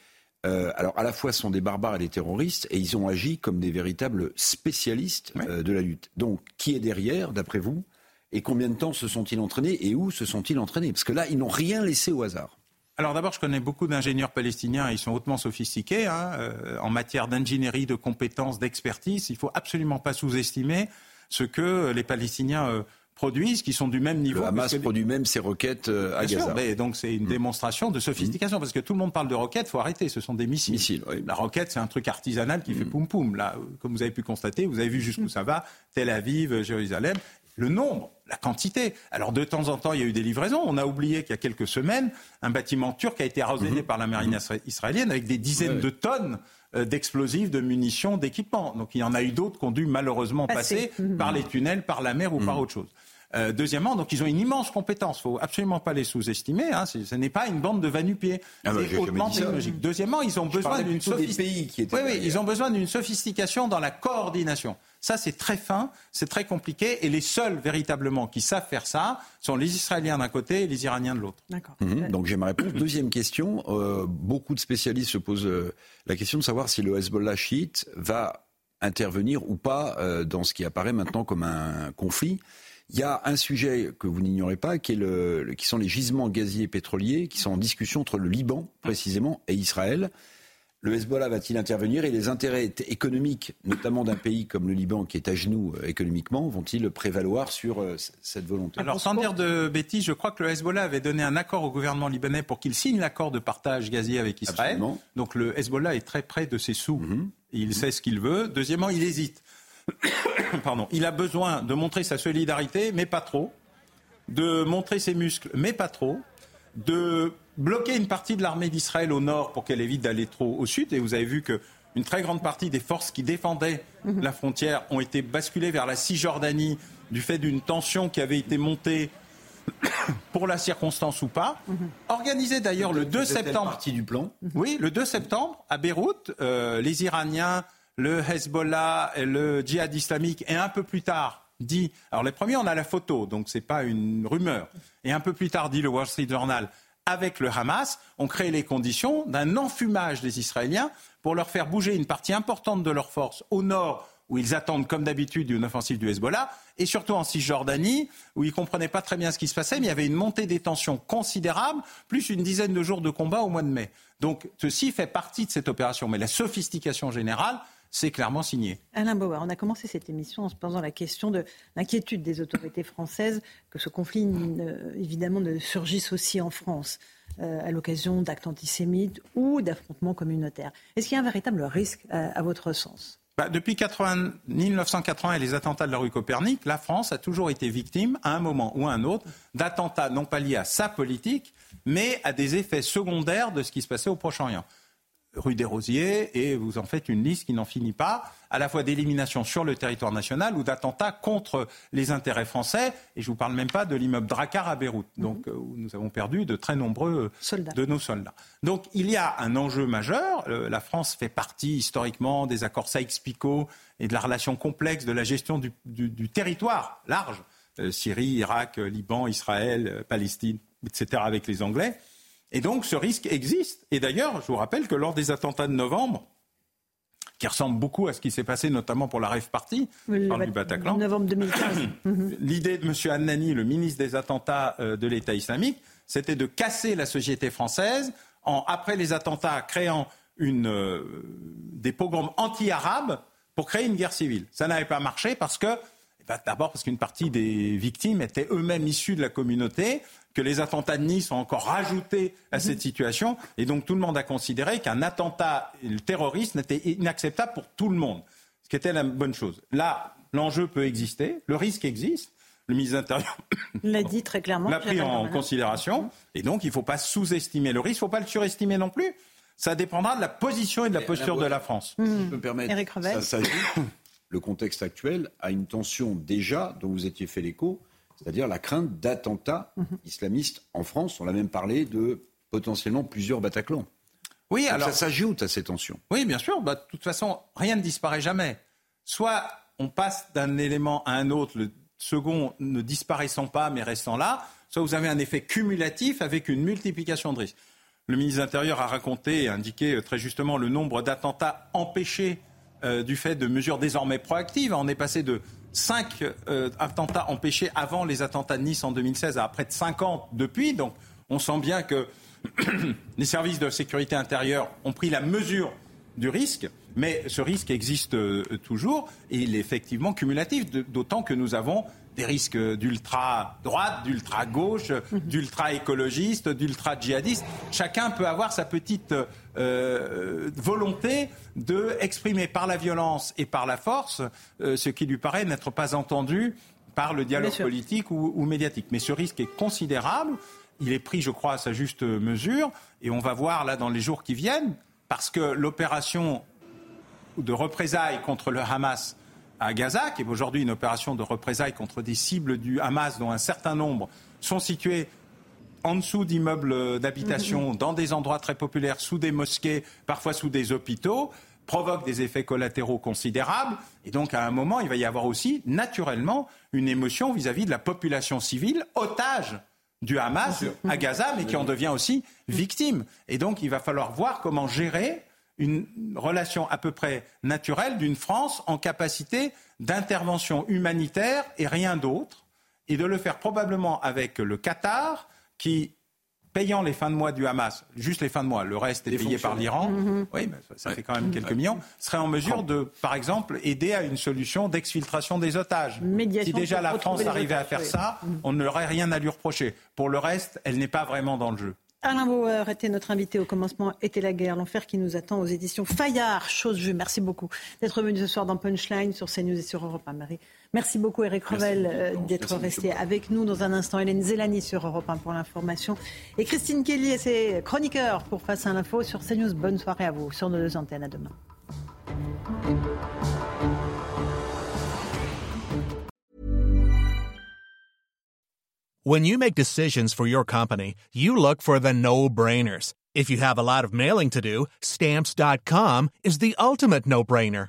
euh, alors à la fois sont des barbares et des terroristes, et ils ont agi comme des véritables spécialistes euh, de la lutte. Donc, qui est derrière, d'après vous Et combien de temps se sont-ils entraînés Et où se sont-ils entraînés? Parce que là, ils n'ont rien laissé au hasard. Alors d'abord, je connais beaucoup d'ingénieurs palestiniens, ils sont hautement sophistiqués hein, euh, en matière d'ingénierie, de compétences, d'expertise. Il ne faut absolument pas sous-estimer ce que les Palestiniens produisent, qui sont du même niveau. Le Hamas produit même ses roquettes euh, à Gaza. donc c'est une mm. démonstration de sophistication, parce que tout le monde parle de roquettes, faut arrêter, ce sont des missiles. La roquette, c'est un truc artisanal qui fait mm. poum poum. Là, comme vous avez pu constater, vous avez vu jusqu'où ça va, Tel Aviv, Jérusalem. Le nombre, la quantité. Alors de temps en temps, il y a eu des livraisons. On a oublié qu'il y a quelques semaines, un bâtiment turc a été arrosé par la marine israélienne avec des dizaines de tonnes euh, d'explosifs, de munitions, d'équipements. Donc il y en a eu d'autres qui ont dû malheureusement passer, par les tunnels, par la mer ou par autre chose. Euh, deuxièmement, donc ils ont une immense compétence. Il faut absolument pas les sous-estimer. Hein. Ce n'est pas une bande de vanupiers. Ah bah, c'est hautement technologique. Deuxièmement, ils ont besoin d'une sophistication. Oui, oui, ils ont besoin d'une sophistication dans la coordination. Ça, c'est très fin, c'est très compliqué, et les seuls véritablement qui savent faire ça sont les Israéliens d'un côté et les Iraniens de l'autre. D'accord. Mhm, donc j'ai ma réponse. Deuxième question. Euh, beaucoup de spécialistes se posent euh, la question de savoir si le Hezbollah chiite va intervenir ou pas euh, dans ce qui apparaît maintenant comme un conflit. Il y a un sujet que vous n'ignorez pas, qui, est le, qui sont les gisements gaziers et pétroliers, qui sont en discussion entre le Liban, précisément, et Israël. Le Hezbollah va-t-il intervenir et les intérêts économiques, notamment d'un pays comme le Liban qui est à genoux euh, économiquement, vont-ils prévaloir sur euh, cette volonté? Alors sans dire de bêtises, je crois que le Hezbollah avait donné un accord au gouvernement libanais pour qu'il signe l'accord de partage gazier avec Israël. Donc le Hezbollah est très près de ses sous. Mhm. Il sait ce qu'il veut. Deuxièmement, il hésite. Pardon. Il a besoin de montrer sa solidarité, mais pas trop. De montrer ses muscles, mais pas trop. De bloquer une partie de l'armée d'Israël au nord pour qu'elle évite d'aller trop au sud. Et vous avez vu que une très grande partie des forces qui défendaient mhm. la frontière ont été basculées vers la Cisjordanie du fait d'une tension qui avait été montée pour la circonstance ou pas. Mhm. Organisée d'ailleurs le 2 septembre. partie du plan. Oui, le 2 septembre à Beyrouth, euh, les Iraniens, le Hezbollah, le djihad islamique et un peu plus tard dit. Alors les premiers, on a la photo, donc c'est pas une rumeur. Et un peu plus tard dit le Wall Street Journal avec le Hamas, ont créé les conditions d'un enfumage des Israéliens pour leur faire bouger une partie importante de leurs forces au nord, où ils attendent, comme d'habitude, une offensive du Hezbollah, et surtout en Cisjordanie, où ils ne comprenaient pas très bien ce qui se passait, mais il y avait une montée des tensions considérable, plus une dizaine de jours de combat au mois de mai. Donc ceci fait partie de cette opération. Mais la sophistication générale, c'est clairement signé. Alain Bauer, on a commencé cette émission en se posant la question de l'inquiétude des autorités françaises que ce conflit, évidemment, ne surgisse aussi en France euh, à l'occasion d'actes antisémites ou d'affrontements communautaires. Est-ce qu'il y a un véritable risque euh, à, votre sens? Bah, depuis 1980 et les attentats de la rue Copernic, la France a toujours été victime, à un moment ou à un autre, d'attentats non pas liés à sa politique, mais à des effets secondaires de ce qui se passait au Proche-Orient rue des Rosiers et vous en faites une liste qui n'en finit pas, à la fois d'élimination sur le territoire national ou d'attentats contre les intérêts français. Et je ne vous parle même pas de l'immeuble Drakkar à Beyrouth, mhm. donc, euh, où nous avons perdu de très nombreux de nos soldats. Donc il y a un enjeu majeur. Euh, la France fait partie historiquement des accords Sykes-Picot et de la relation complexe de la gestion du, territoire large, euh, Syrie, Irak, Liban, Israël, Palestine, etc., avec les Anglais. Et donc ce risque existe. Et d'ailleurs, je vous rappelle que lors des attentats de novembre, qui ressemblent beaucoup à ce qui s'est passé notamment pour la Rêve Party, du Bataclan. Novembre 2015. L'idée de M. Annani, le ministre des attentats euh, de l'État islamique, c'était de casser la société française en, après les attentats, créant une, euh, des pogroms anti-arabes pour créer une guerre civile. Ça n'avait pas marché parce que eh ben, D'abord parce qu'une partie des victimes étaient eux-mêmes issus de la communauté, que les attentats de Nice ont encore rajouté à cette situation. Et donc tout le monde a considéré qu'un attentat terroriste n'était inacceptable pour tout le monde, ce qui était la bonne chose. Là, l'enjeu peut exister, le risque existe. Le ministre de l'Intérieur l'a dit très clairement. L'a pris en considération. Et donc, il ne faut pas sous-estimer le risque, il ne faut pas le surestimer non plus. Ça dépendra de la position et de la posture de la France. Si je peux me permettre, Eric ça s'ajoute, le contexte actuel a une tension déjà, dont vous étiez fait l'écho, c'est-à-dire la crainte d'attentats mhm. islamistes en France. On a même parlé de potentiellement plusieurs Bataclans. Oui, alors ça s'ajoute à ces tensions. Oui, bien sûr. Bah, de toute façon, rien ne disparaît jamais. Soit on passe d'un élément à un autre, le second ne disparaissant pas mais restant là, soit vous avez un effet cumulatif avec une multiplication de risques. Le ministre de l'Intérieur a raconté et indiqué euh, très justement le nombre d'attentats empêchés euh, du fait de mesures désormais proactives. On est passé de 5 euh, attentats empêchés avant les attentats de Nice en 2016 à près de 50 depuis. Donc on sent bien que les services de sécurité intérieure ont pris la mesure du risque. Mais ce risque existe euh, toujours et il est effectivement cumulatif, d'autant que nous avons des risques d'ultra-droite, d'ultra-gauche, d'ultra-écologiste, d'ultra-djihadiste. Chacun peut avoir sa petite euh, volonté de exprimer par la violence et par la force euh, ce qui lui paraît n'être pas entendu par le dialogue politique ou, ou, médiatique. Mais ce risque est considérable. Il est pris, je crois, à sa juste mesure. Et on va voir là dans les jours qui viennent, parce que l'opération de représailles contre le Hamas à Gaza, qui est aujourd'hui une opération de représailles contre des cibles du Hamas, dont un certain nombre sont situés en dessous d'immeubles d'habitation, mm-hmm. dans des endroits très populaires, sous des mosquées, parfois sous des hôpitaux, provoque des effets collatéraux considérables. Et donc, à un moment, il va y avoir aussi, naturellement, une émotion vis-à-vis de la population civile, otage du Hamas à Gaza, mais qui en devient aussi victime. Et donc, il va falloir voir comment gérer une relation à peu près naturelle d'une France en capacité d'intervention humanitaire et rien d'autre, et de le faire probablement avec le Qatar, qui payant les fins de mois du Hamas, juste les fins de mois, le reste est payé par l'Iran, mhm. oui, mais ça, fait quand même quelques millions, serait en mesure de, par exemple, aider à une solution d'exfiltration des otages. si déjà la France arrivait à faire ça, on n'aurait rien à lui reprocher. Pour le reste, elle n'est pas vraiment dans le jeu. Alain Bauer était notre invité au commencement Était la guerre, l'enfer qui nous attend aux éditions Fayard, chose vue. Merci beaucoup d'être venu ce soir dans Punchline sur CNews et sur Europe 1. Marie. Merci beaucoup Eric Revel euh, d'être resté avec nous dans un instant. Hélène Zélani sur Europe 1 pour l'information. Et Christine Kelly et ses chroniqueurs pour Face à l'info sur CNews. Bonne soirée à vous sur nos deux antennes. À demain. When you make decisions for your company, you look for the no-brainers. If you have a lot of mailing to do, stamps.com is the ultimate no-brainer.